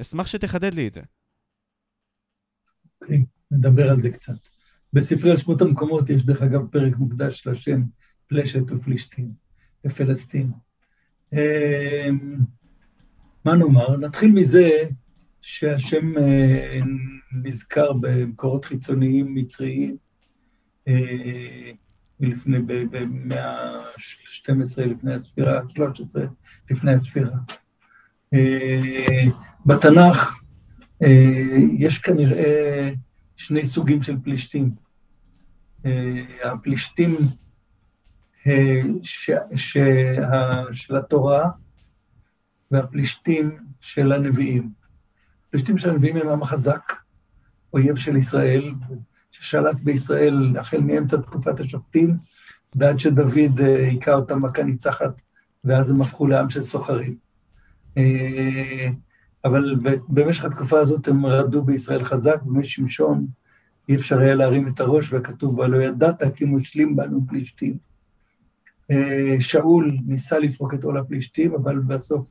Speaker 1: אשמח שתחדד לי את זה.
Speaker 2: אוקיי, okay, נדבר על זה קצת. בספרי על שמות המקומות יש דרך אגב פרק מוקדש לשם פלשת ופלישתים ופלסטין. מה נאמר? נתחיל מזה שהשם אה, נזכר במקורות חיצוניים מצריים אה, מלפני, במאה ה-12 לפני הספירה, 13 לפני הספירה. אה, בתנ"ך יש כנראה שני סוגים של פלישתים. הפלישתים ש, ש, של התורה והפלישתים של הנביאים. הפלישתים של הנביאים הם עם החזק, אויב של ישראל, ששלט בישראל החל מאמצע תקופת השופטים, ועד שדוד היכה אותם מכה ניצחת, ואז הם הפכו לעם של סוחרים. אבל במשך התקופה הזאת הם רדו בישראל חזק, בימי שמשון אי אפשר היה להרים את הראש, וכתוב בה, לא ידעת כי מושלים בנו פלישתים. שאול ניסה לפרוק את עול הפלישתים, אבל בסוף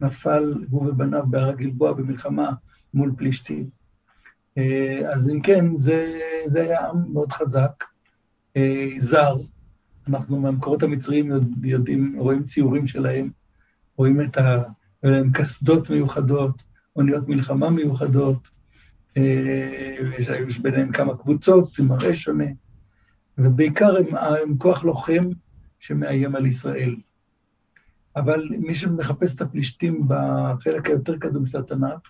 Speaker 2: נפל הוא ובניו בהר הגלבוע במלחמה מול פלישתים. אז אם כן, זה, זה היה עם מאוד חזק, זר. אנחנו מהמקורות המצריים יודעים, רואים ציורים שלהם, רואים את ה... להם קסדות מיוחדות, אוניות מלחמה מיוחדות, יש ביניהם כמה קבוצות עם מראה שונה, ובעיקר הם, הם כוח לוחם שמאיים על ישראל. אבל מי שמחפש את הפלישתים בחלק היותר קדום של התנ"ך,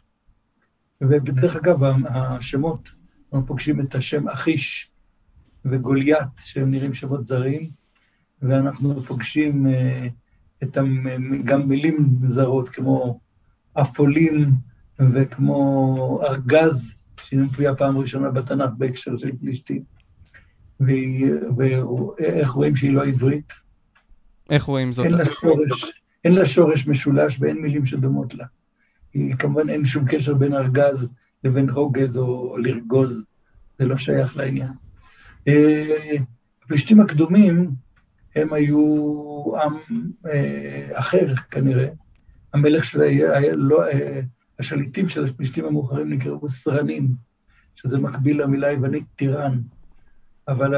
Speaker 2: ובדרך אגב, השמות, אנחנו פוגשים את השם אחיש וגוליית, שהם נראים שמות זרים, ואנחנו פוגשים את המ... גם מילים זרות כמו אפולים וכמו ארגז, שהיא מופיעה פעם ראשונה בתנ"ך בהקשר של פלישתים. ואיך רואים שהיא לא עברית?
Speaker 1: איך רואים זאת?
Speaker 2: אין לה שורש, אין לה שורש משולש ואין מילים שדומות לה. היא, כמובן אין שום קשר בין ארגז לבין רוגז או לרגוז, זה לא שייך לעניין. אה, הפלישתים הקדומים, הם היו עם אה, אחר כנראה. המלך של. לא, אה, השליטים של הפלישתים המאוחרים נקראו סרנים, שזה מקביל למילה היוונית טירן. אבל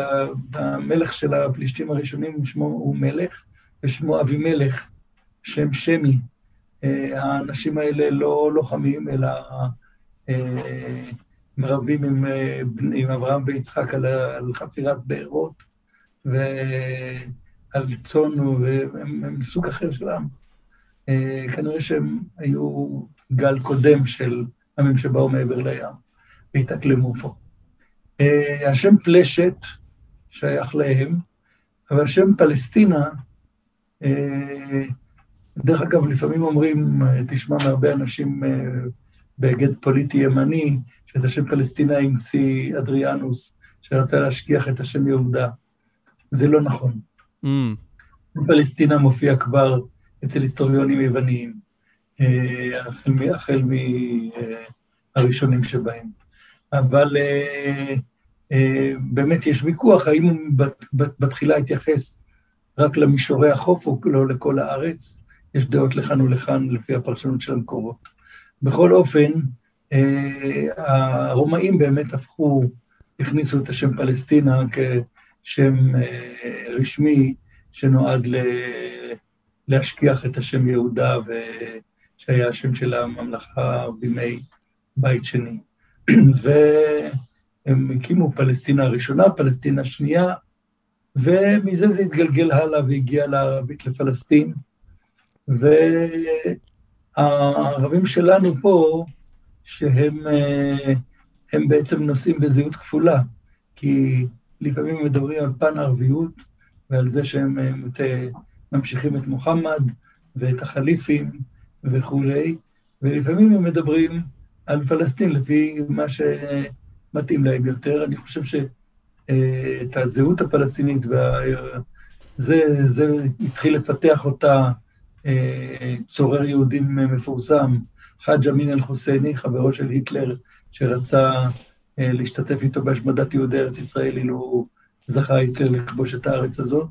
Speaker 2: המלך של הפלישתים הראשונים, שמו הוא מלך, ושמו אבימלך, שם שמי. אה, האנשים האלה לא לוחמים, אלא אה, מרבים עם, אה, עם אברהם ויצחק על, על חפירת בארות ועל צאן, והם סוג אחר של עם. כנראה שהם היו גל קודם של עמים שבאו מעבר לים והתאקלמו פה. השם פלשת שייך להם, אבל השם פלסטינה, דרך אגב, לפעמים אומרים, תשמע מהרבה אנשים בהיגד פוליטי ימני, שאת השם פלסטינה המציא אדריאנוס, שרצה להשכיח את השם יהודה. זה לא נכון. Mm. פלסטינה מופיע כבר אצל היסטוריונים יווניים, אה, החל מהראשונים שבהם. אבל אה, אה, באמת יש ויכוח, האם הוא בתחילה התייחס רק למישורי החוף או לא לכל הארץ, יש דעות לכאן ולכאן לפי הפרשנות של המקורות. בכל אופן, אה, הרומאים באמת הפכו, הכניסו את השם פלסטינה כשם אה, רשמי שנועד להשכיח את השם יהודה, שהיה השם של הממלכה בימי בית שני. והם הקימו פלסטינה הראשונה, פלסטינה השנייה, ומזה זה התגלגל הלאה והגיע לערבית לפלסטין. והערבים שלנו פה, שהם אה, הם בעצם נושאים בזהות כפולה, כי לפעמים מדברים על פן ערביות ועל זה שהם אה, ממשיכים את מוחמד ואת החליפים וכולי, ולפעמים הם מדברים על פלסטין לפי מה שמתאים להם יותר. אני חושב שאת אה, הזהות הפלסטינית, וה... זה, התחיל לפתח אותה צורר יהודים מפורסם, חאג' אמין אל-חוסייני, חברו של היטלר, שרצה אה, להשתתף איתו בהשמדת יהודי ארץ ישראל, אילו זכה היטלר לכבוש את הארץ הזאת,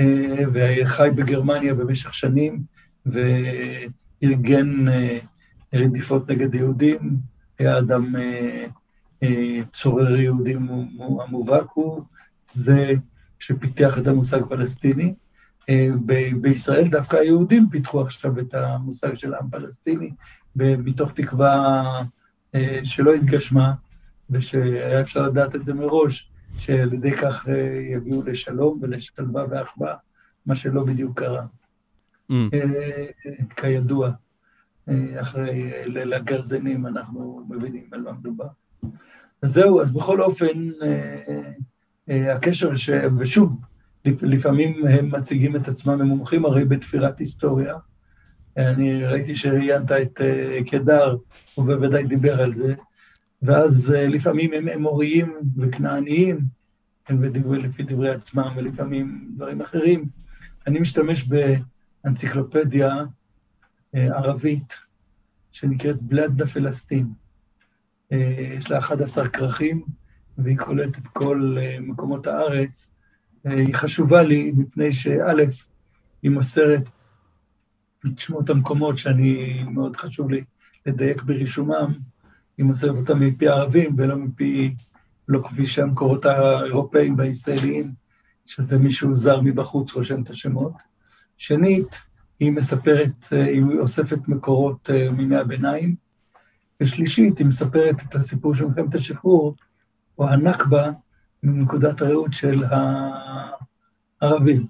Speaker 2: אה, וחי בגרמניה במשך שנים, וארגן אה, רדיפות נגד יהודים, היה אדם צורר יהודים המובהק, הוא זה שפיתח את המושג פלסטיני. בישראל דווקא היהודים פיתחו עכשיו את המושג של עם פלסטיני, מתוך תקווה אה, שלא התגשמה, ושהיה אפשר לדעת את זה מראש, שעל ידי כך אה, יגיעו לשלום ולשלווה ואחווה, מה שלא בדיוק קרה. Mm. אה, כידוע, אחרי ליל הגרזנים אנחנו מבינים על מה מדובר. אז זהו, אז בכל אופן, הקשר ש... ושוב, לפעמים הם מציגים את עצמם, הם מומחים הרי בתפירת היסטוריה. אני ראיתי שראיינת את קדר, הוא בוודאי דיבר על זה, ואז לפעמים הם אמוריים וכנעניים, הם לפי דברי עצמם, ולפעמים דברים אחרים. אני משתמש באנציקלופדיה ערבית, שנקראת בלאדנה פלסטין. יש לה 11 כרכים, והיא כוללת את כל מקומות הארץ. היא חשובה לי מפני שא', היא מוסרת את שמות המקומות שאני, מאוד חשוב לי לדייק ברישומם, היא מוסרת אותם מפי ערבים ולא מפי, לא כפי שהמקורות האירופאים והישראליים, שזה מישהו זר מבחוץ רושם את השמות. שנית, היא מספרת, היא אוספת מקורות מימי הביניים. ושלישית, היא מספרת את הסיפור של מלחמת השחרור, או הנכבה, מנקודת הראות של הערבים.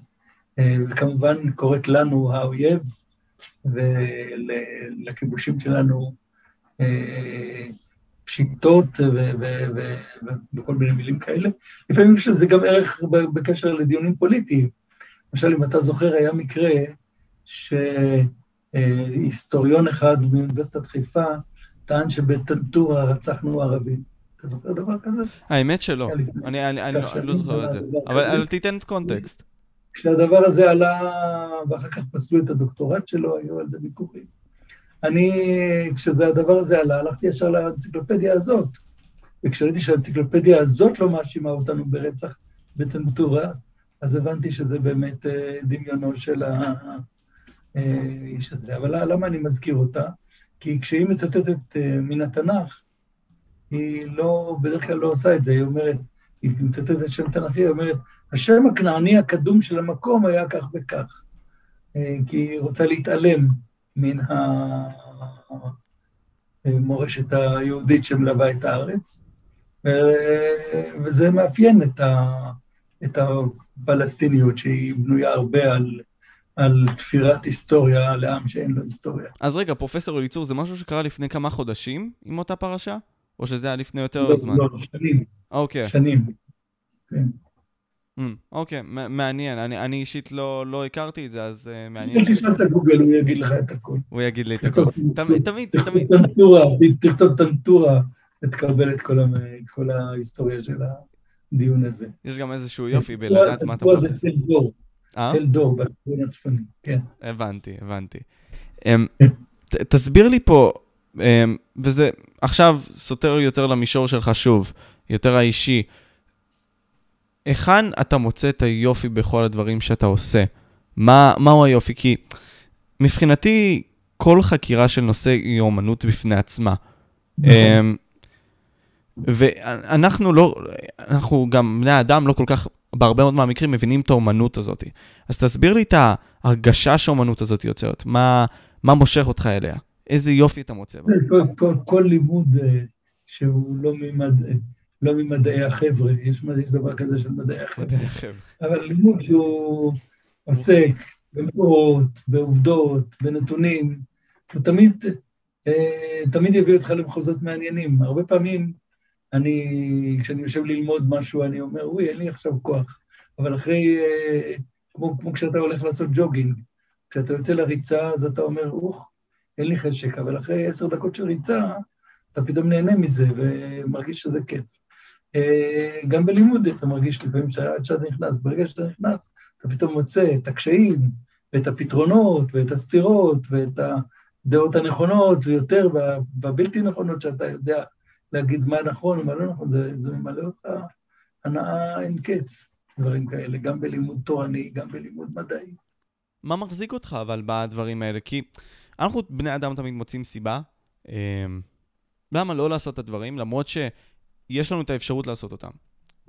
Speaker 2: וכמובן קוראת לנו האויב, ולכיבושים שלנו פשיטות וכל מיני מילים כאלה. לפעמים יש לזה גם ערך בקשר לדיונים פוליטיים. למשל, אם אתה זוכר, היה מקרה שהיסטוריון אחד מאוניברסיטת חיפה טען שבטנטורה רצחנו ערבים. אתה זוכר דבר כזה?
Speaker 1: האמת שלא, אני לא זוכר את זה, אבל תיתן את קונטקסט.
Speaker 2: כשהדבר הזה עלה, ואחר כך פסלו את הדוקטורט שלו, היו על זה ויכוחים. אני, כשהדבר הזה עלה, הלכתי ישר לאנציקלופדיה הזאת, וכשראיתי שהאנציקלופדיה הזאת לא מאשימה אותנו ברצח בטנטורה, אז הבנתי שזה באמת דמיונו של האיש הזה. אבל למה אני מזכיר אותה? כי כשהיא מצטטת מן התנ"ך, היא לא, בדרך כלל לא עושה את זה, היא אומרת, היא מצטטת שם תנ"כי, היא אומרת, השם הכנעני הקדום של המקום היה כך וכך, כי היא רוצה להתעלם מן המורשת היהודית שמלווה את הארץ, וזה מאפיין את הפלסטיניות, שהיא בנויה הרבה על, על תפירת היסטוריה לעם שאין לו היסטוריה.
Speaker 1: אז רגע, פרופסור אליצור, זה משהו שקרה לפני כמה חודשים עם אותה פרשה? או שזה היה לפני יותר
Speaker 2: לא,
Speaker 1: זמן?
Speaker 2: לא, שנים.
Speaker 1: אוקיי.
Speaker 2: שנים, כן.
Speaker 1: Mm, אוקיי, מעניין. אני, אני אישית לא, לא הכרתי את זה, אז uh, מעניין.
Speaker 2: אם תשאל את גוגל, הוא יגיד לך את הכל.
Speaker 1: הוא יגיד לי את הכל. תמיד, תמיד, תמיד.
Speaker 2: טנטורה, תכתוב טנטורה, ותקבל את כל, את כל ההיסטוריה של הדיון הזה.
Speaker 1: יש גם איזשהו יופי בלדעת מה אתה
Speaker 2: זה תל דור. תל דור, בכיוון הצפוני, כן.
Speaker 1: הבנתי, הבנתי. תסביר לי פה, וזה עכשיו סותר יותר למישור שלך שוב, יותר האישי. היכן אתה מוצא את היופי בכל הדברים שאתה עושה? מה, מהו היופי? כי מבחינתי, כל חקירה של נושא היא אומנות בפני עצמה. נכון. ואנחנו לא, אנחנו גם, בני האדם, לא כל כך, בהרבה מאוד מהמקרים, מבינים את האומנות הזאת. אז תסביר לי את ההרגשה שהאומנות הזאת יוצרת, מה, מה מושך אותך אליה? איזה יופי אתה מוצא בה?
Speaker 2: כל, כל, כל לימוד שהוא לא ממד... לא ממדעי החבר'ה, יש, יש דבר כזה של מדעי החבר'ה. מדעי החבר'ה. אבל לימוד שהוא עוסק במקורות, בעובדות, בנתונים, הוא תמיד, אה, תמיד יביא אותך למחוזות מעניינים. הרבה פעמים אני, כשאני יושב ללמוד משהו, אני אומר, אוי, אין לי עכשיו כוח. אבל אחרי, אה, כמו, כמו כשאתה הולך לעשות ג'וגינג, כשאתה יוצא לריצה, אז אתה אומר, אוח, אין לי חשק, אבל אחרי עשר דקות של ריצה, אתה פתאום נהנה מזה ומרגיש שזה כיף. אה, גם בלימוד אתה מרגיש לפעמים שעד שאתה נכנס, ברגע שאתה נכנס, אתה פתאום מוצא את הקשיים, ואת הפתרונות, ואת הסתירות, ואת הדעות הנכונות, ויותר בבלתי נכונות שאתה יודע להגיד מה נכון ומה לא נכון, זה, זה ממלא אותך הנאה אין קץ, דברים כאלה, גם בלימוד תורני, גם בלימוד מדעי.
Speaker 1: מה מחזיק אותך אבל בדברים האלה? כי אנחנו בני אדם תמיד מוצאים סיבה. אה, למה לא לעשות את הדברים, למרות ש... יש לנו את האפשרות לעשות אותם.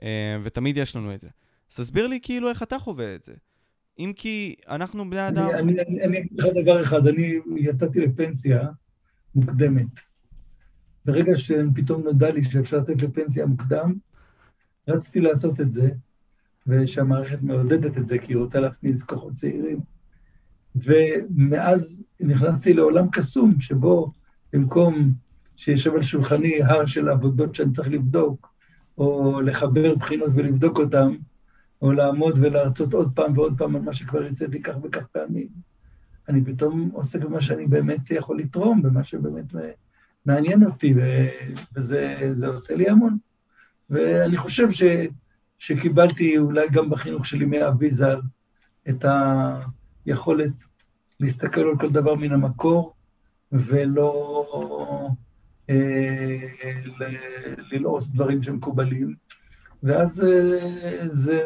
Speaker 1: אה, ותמיד יש לנו את זה. אז תסביר לי כאילו איך אתה חווה את זה. אם כי אנחנו בני אדם...
Speaker 2: אני אגיד לך דבר אחד, אני יצאתי לפנסיה מוקדמת. ברגע שפתאום נודע לי שאפשר לצאת לפנסיה מוקדם, רציתי לעשות את זה, ושהמערכת מעודדת את זה, כי היא רוצה להכניס כוחות צעירים. ומאז נכנסתי לעולם קסום, שבו במקום שיושב על שולחני הר של עבודות שאני צריך לבדוק, או לחבר בחינות ולבדוק אותן, או לעמוד ולהרצות עוד פעם ועוד פעם על מה שכבר יצא לי כך וכך פעמים. אני פתאום עוסק במה שאני באמת יכול לתרום, במה שבאמת מעניין אותי, וזה עושה לי המון. ואני חושב ש, שקיבלתי אולי גם בחינוך שלי מאבי ז"ל את היכולת להסתכל על כל דבר מן המקור, ולא אה, ללעוס דברים שמקובלים, ואז אה, זה,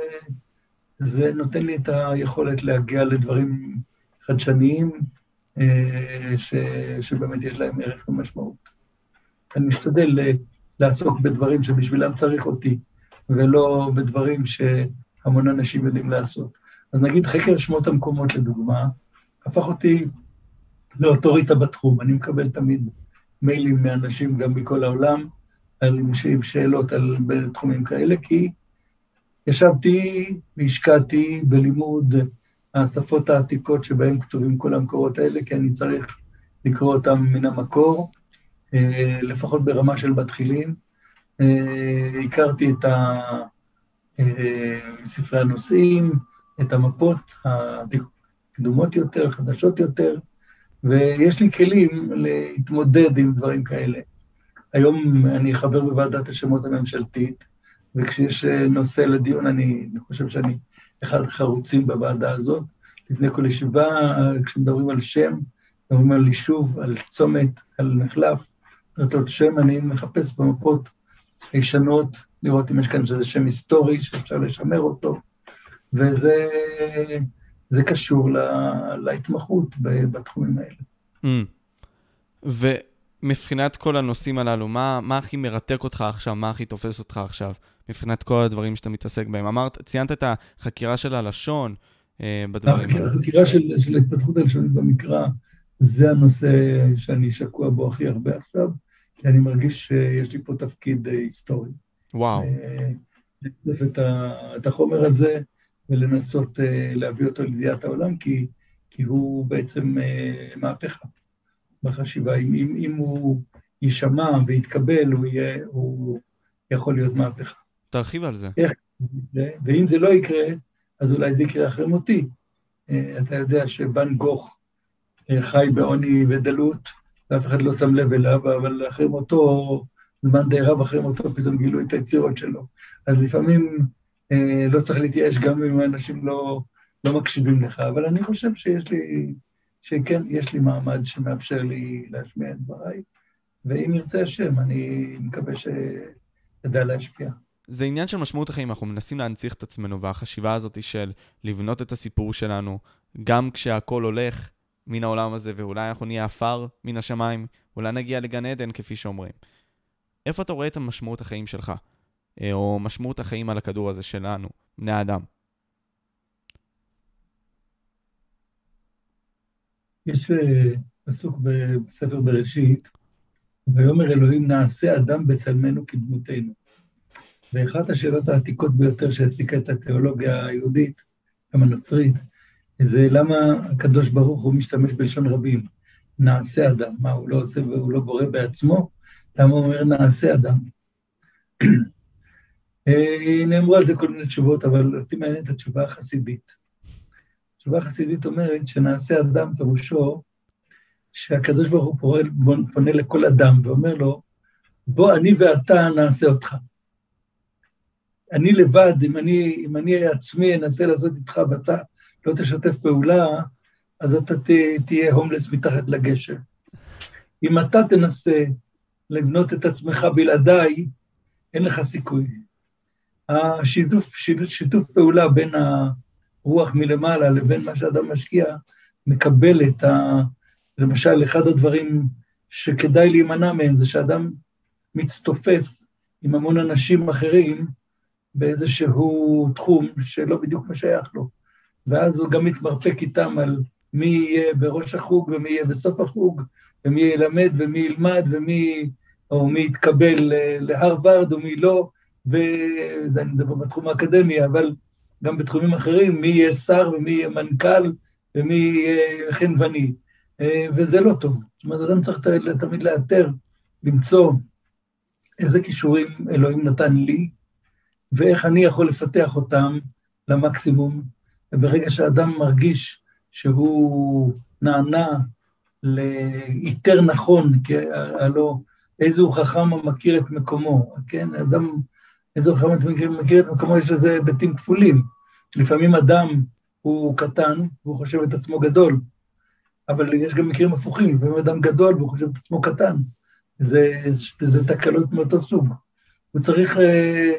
Speaker 2: זה נותן לי את היכולת להגיע לדברים חדשניים, אה, ש, שבאמת יש להם ערך ומשמעות. אני משתדל לעסוק בדברים שבשבילם צריך אותי, ולא בדברים שהמון אנשים יודעים לעשות. אז נגיד חקר שמות המקומות, לדוגמה, הפך אותי לאוטוריטה בתחום. אני מקבל תמיד מיילים מאנשים גם מכל העולם, עם שאלות על בתחומים כאלה, כי ישבתי והשקעתי בלימוד השפות העתיקות שבהן כתובים כל המקורות האלה, כי אני צריך לקרוא אותם מן המקור, אה, לפחות ברמה של בתחילים. אה, הכרתי את אה, ספרי הנושאים, את המפות הקדומות יותר, חדשות יותר, ויש לי כלים להתמודד עם דברים כאלה. היום אני חבר בוועדת השמות הממשלתית, וכשיש נושא לדיון, אני חושב שאני אחד החרוצים בוועדה הזאת. לפני כל ישיבה, כשמדברים על שם, מדברים על יישוב, על צומת, על מחלף, דלתות שם, אני מחפש במפות ישנות, לראות אם יש כאן איזה שם היסטורי שאפשר לשמר אותו, וזה זה קשור לה, להתמחות בתחומים האלה. Mm.
Speaker 1: ומבחינת כל הנושאים הללו, מה, מה הכי מרתק אותך עכשיו, מה הכי תופס אותך עכשיו, מבחינת כל הדברים שאתה מתעסק בהם? אמרת, ציינת את החקירה של הלשון אה, בדברים
Speaker 2: האלה. החקירה של, של התפתחות הלשונית במקרא, זה הנושא שאני שקוע בו הכי הרבה עכשיו. כי אני מרגיש שיש לי פה תפקיד אה, היסטורי.
Speaker 1: וואו.
Speaker 2: לשתף את, את החומר הזה ולנסות אה, להביא אותו לידיעת העולם, כי, כי הוא בעצם אה, מהפכה בחשיבה. אם, אם, אם הוא יישמע ויתקבל, הוא, יהיה, הוא יכול להיות מהפכה.
Speaker 1: תרחיב על זה.
Speaker 2: איך? ואם זה לא יקרה, אז אולי זה יקרה אחרי מותי. אתה יודע שבן גוך חי בעוני ודלות, ואף אחד לא שם לב אליו, אבל אחרי מותו, זמן די רב אחרי מותו, פתאום גילו את היצירות שלו. אז לפעמים אה, לא צריך להתייאש גם אם אנשים לא, לא מקשיבים לך, אבל אני חושב שיש לי, שכן, יש לי מעמד שמאפשר לי להשמיע את דבריי, ואם ירצה השם, אני מקווה שאדע להשפיע.
Speaker 1: זה עניין של משמעות החיים, אנחנו מנסים להנציח את עצמנו, והחשיבה הזאת של לבנות את הסיפור שלנו, גם כשהכול הולך, מן העולם הזה, ואולי אנחנו נהיה עפר מן השמיים, אולי נגיע לגן עדן, כפי שאומרים. איפה אתה רואה את המשמעות החיים שלך? אה, או משמעות החיים על הכדור הזה שלנו, בני האדם?
Speaker 2: יש אה, פסוק בספר בראשית, ויאמר אלוהים נעשה אדם בצלמנו כדמותנו. ואחת השאלות העתיקות ביותר שהעסיקה את התיאולוגיה היהודית, גם הנוצרית, זה למה הקדוש ברוך הוא משתמש בלשון רבים. נעשה אדם, מה, הוא לא עושה והוא לא בורא בעצמו? למה הוא אומר נעשה אדם? אה, נאמרו על זה כל מיני תשובות, אבל אותי מעניינת התשובה החסידית. התשובה החסידית אומרת שנעשה אדם פירושו שהקדוש ברוך הוא פועל, פונה לכל אדם ואומר לו, בוא אני ואתה נעשה אותך. אני לבד, אם אני, אם אני עצמי אנסה לעשות איתך ואתה לא תשתף פעולה, אז אתה תהיה הומלס מתחת לגשר. אם אתה תנסה לבנות את עצמך בלעדיי, אין לך סיכוי. השיתוף שיתוף, שיתוף פעולה בין הרוח מלמעלה לבין מה שאדם משקיע, מקבל את ה... למשל, אחד הדברים שכדאי להימנע מהם זה שאדם מצטופף עם המון אנשים אחרים באיזשהו תחום שלא בדיוק מה שייך לו. ואז הוא גם מתמרפק איתם על מי יהיה בראש החוג ומי יהיה בסוף החוג, ומי ילמד ומי ילמד ומי, או מי יתקבל להרווארד ומי לא, ואני מדבר בתחום האקדמי, אבל גם בתחומים אחרים, מי יהיה שר ומי יהיה מנכ"ל ומי יהיה חנווני, וזה לא טוב. זאת אומרת, אדם צריך תמיד לאתר למצוא איזה כישורים אלוהים נתן לי, ואיך אני יכול לפתח אותם למקסימום. וברגע שאדם מרגיש שהוא נענה לאיתר נכון, כי הלא איזהו חכם המכיר את מקומו, כן? אדם, איזהו חכם מכיר, מכיר את מקומו, יש לזה היבטים כפולים. לפעמים אדם הוא קטן והוא חושב את עצמו גדול, אבל יש גם מקרים הפוכים, לפעמים אדם גדול והוא חושב את עצמו קטן. זה, זה, זה תקלות מאותו סוג. הוא צריך אה,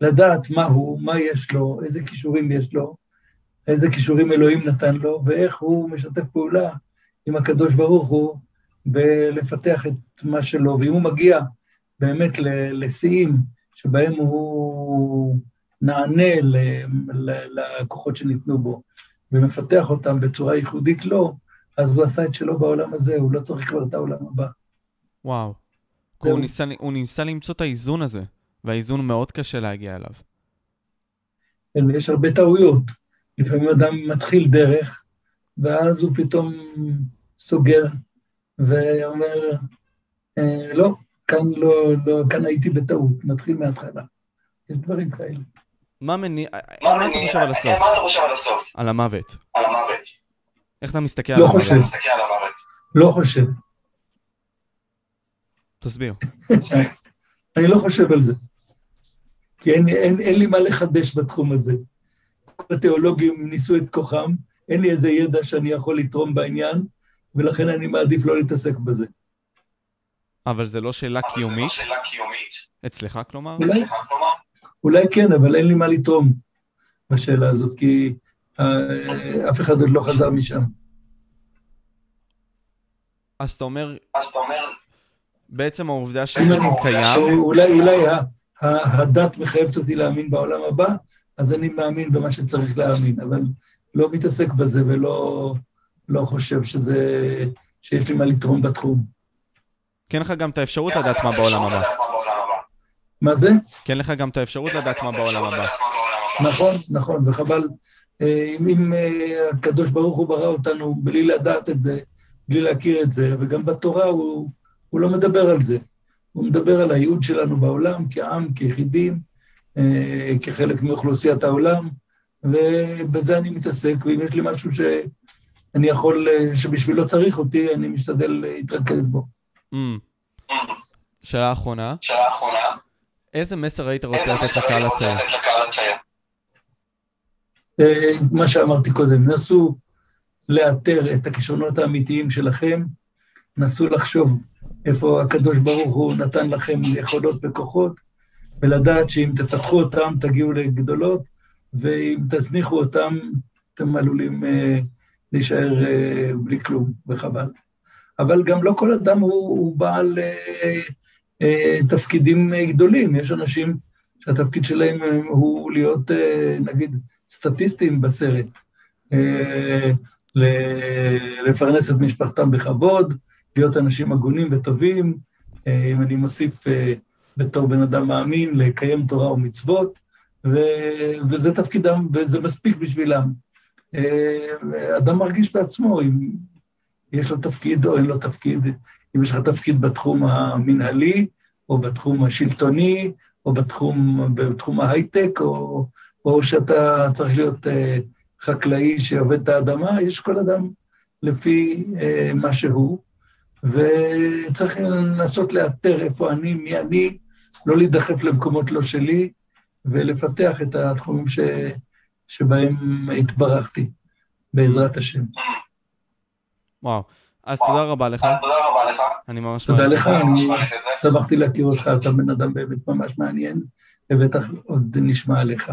Speaker 2: לדעת מה הוא, מה יש לו, איזה כישורים יש לו, איזה כישורים אלוהים נתן לו, ואיך הוא משתף פעולה עם הקדוש ברוך הוא בלפתח את מה שלו. ואם הוא מגיע באמת לשיאים שבהם הוא נענה לכוחות שניתנו בו ומפתח אותם בצורה ייחודית לו, אז הוא עשה את שלו בעולם הזה, הוא לא צריך כבר את העולם הבא.
Speaker 1: וואו. הוא ניסה, הוא ניסה למצוא את האיזון הזה, והאיזון מאוד קשה להגיע אליו.
Speaker 2: כן, יש הרבה טעויות. לפעמים אדם מתחיל דרך, ואז הוא פתאום סוגר ואומר, אה, לא, כאן לא, לא, כאן הייתי בטעות, נתחיל מההתחלה. יש דברים כאלה.
Speaker 1: מה מניע... מה אתה חושב על הסוף?
Speaker 3: מה אתה חושב על הסוף?
Speaker 1: על המוות.
Speaker 3: על המוות.
Speaker 1: איך אתה מסתכל
Speaker 2: לא
Speaker 1: על המוות?
Speaker 2: חושב. לא חושב.
Speaker 1: תסביר.
Speaker 2: אני לא חושב על זה. כי אין, אין, אין לי מה לחדש בתחום הזה. כל התיאולוגים ניסו את כוחם, אין לי איזה ידע שאני יכול לתרום בעניין, ולכן אני מעדיף לא להתעסק בזה.
Speaker 1: אבל זה לא שאלה
Speaker 3: אבל זה
Speaker 1: קיומית?
Speaker 3: לא שאלה קיומית.
Speaker 1: אצלך כלומר?
Speaker 2: אולי,
Speaker 3: אצלך כלומר?
Speaker 2: אולי כן, אבל אין לי מה לתרום בשאלה הזאת, כי אה, אף אחד עוד לא חזר משם.
Speaker 1: אז אתה אומר,
Speaker 3: אז אתה אומר,
Speaker 1: בעצם העובדה שזה קיים,
Speaker 2: אולי, אולי הדת מחייבת אותי להאמין בעולם הבא, אז אני מאמין במה שצריך להאמין, אבל לא מתעסק בזה ולא לא חושב שזה, שיש לי מה לתרום בתחום.
Speaker 1: כן לך גם את האפשרות
Speaker 3: לך
Speaker 1: לדעת מה בעולם הבא.
Speaker 3: מה
Speaker 2: זה?
Speaker 1: כן לך גם את האפשרות
Speaker 3: לך
Speaker 1: לדעת מה בעולם הבא.
Speaker 2: נכון, נכון, וחבל. אה, אם, אם אה, הקדוש ברוך הוא ברא אותנו בלי לדעת את זה, בלי להכיר את זה, וגם בתורה הוא, הוא לא מדבר על זה. הוא מדבר על הייעוד שלנו בעולם כעם, כיחידים, כחלק מאוכלוסיית העולם, ובזה אני מתעסק, ואם יש לי משהו שאני יכול, אה, שבשבילו צריך אותי, אני משתדל להתרכז בו.
Speaker 1: Mm. שאלה אחרונה,
Speaker 3: שאלה אחרונה.
Speaker 1: איזה מסר היית רוצה לקהל הצעיר?
Speaker 3: לתת לקהל הצעיר?
Speaker 2: אה, מה שאמרתי קודם, נסו לאתר את הכישרונות האמיתיים שלכם, נסו לחשוב איפה הקדוש ברוך הוא נתן לכם יכולות וכוחות, ולדעת שאם תפתחו אותם תגיעו לגדולות, ואם תזניחו אותם אתם עלולים אה, להישאר אה, בלי כלום, וחבל. אבל גם לא כל אדם הוא, הוא בעל אה, אה, תפקידים אה, גדולים, יש אנשים שהתפקיד שלהם אה, הוא להיות, אה, נגיד, סטטיסטים בסרט, אה, לפרנס את משפחתם בכבוד, להיות אנשים הגונים וטובים, אה, אם אני מוסיף אה, בתור בן אדם מאמין, לקיים תורה ומצוות, ו- וזה תפקידם, וזה מספיק בשבילם. אה, אדם מרגיש בעצמו אם יש לו תפקיד או אין לו תפקיד, אם יש לך תפקיד בתחום המנהלי, או בתחום השלטוני, או בתחום, בתחום ההייטק, או, או שאתה צריך להיות אה, חקלאי שעובד את האדמה, יש כל אדם לפי אה, מה שהוא, וצריך לנסות לאתר איפה אני, מי אני, לא להידחף למקומות לא שלי, ולפתח את התחומים ש, שבהם התברכתי, בעזרת השם.
Speaker 1: וואו. אז תודה רבה לך,
Speaker 3: תודה רבה לך.
Speaker 1: אני ממש
Speaker 2: תודה
Speaker 1: מעריך
Speaker 2: לך,
Speaker 1: את זה.
Speaker 3: אני.
Speaker 2: שמחתי להכיר אותך, אתה בן אדם באמת ממש מעניין, ובטח עוד נשמע עליך.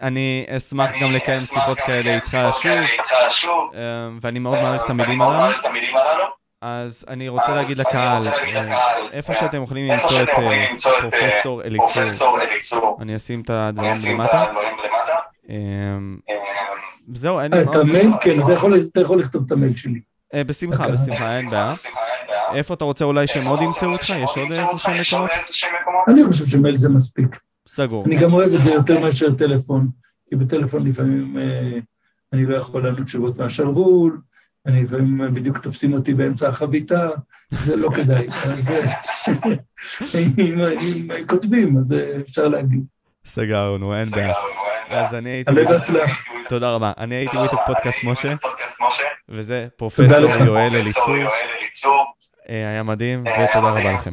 Speaker 1: אני אשמח גם
Speaker 3: אני
Speaker 1: לקיים שיחות
Speaker 3: גם
Speaker 1: כאלה
Speaker 3: לקיים
Speaker 1: איתך
Speaker 3: שיחות
Speaker 1: שוב,
Speaker 3: כאלה איתך שוב.
Speaker 1: אה, ואני מאוד מעריך את המילים הללו. אז אני רוצה
Speaker 3: אז
Speaker 1: להגיד לקהל, איפה
Speaker 3: אה,
Speaker 1: שאתם יכולים למצוא את אה,
Speaker 3: למצוא את, אה,
Speaker 1: פרופסור אליצור. אני אשים את הדברים למטה. אה,
Speaker 3: אה,
Speaker 1: זהו, אין לי
Speaker 2: אה,
Speaker 1: מה...
Speaker 2: את המייל? כן, אתה יכול- לכתוב את המייל שלי.
Speaker 1: בשמחה,
Speaker 2: אוקיי.
Speaker 1: בשמחה, אין בעיה. איפה אתה רוצה אולי שהם עוד ימצאו אותך? יש עוד איזה? שהם מקומות?
Speaker 2: אני חושב שמייל זה מספיק.
Speaker 1: סגור.
Speaker 2: אני גם אוהב את זה יותר מאשר טלפון, כי בטלפון לפעמים אני לא יכול לענות תשובות מהשרוול, אני לפעמים בדיוק תופסים אותי באמצע החביתה, זה לא כדאי. אז אם, אם כותבים, אז אפשר להגיד.
Speaker 1: סגרנו, אין בעיה. אז אני הייתי...
Speaker 2: עלה והצלח.
Speaker 1: תודה רבה. אני הייתי וויטוק פודקאסט משה, וזה פרופסור יואל אליצור. היה מדהים, ותודה רבה לכם.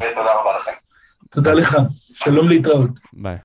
Speaker 2: תודה לך. שלום להתראות.
Speaker 1: ביי.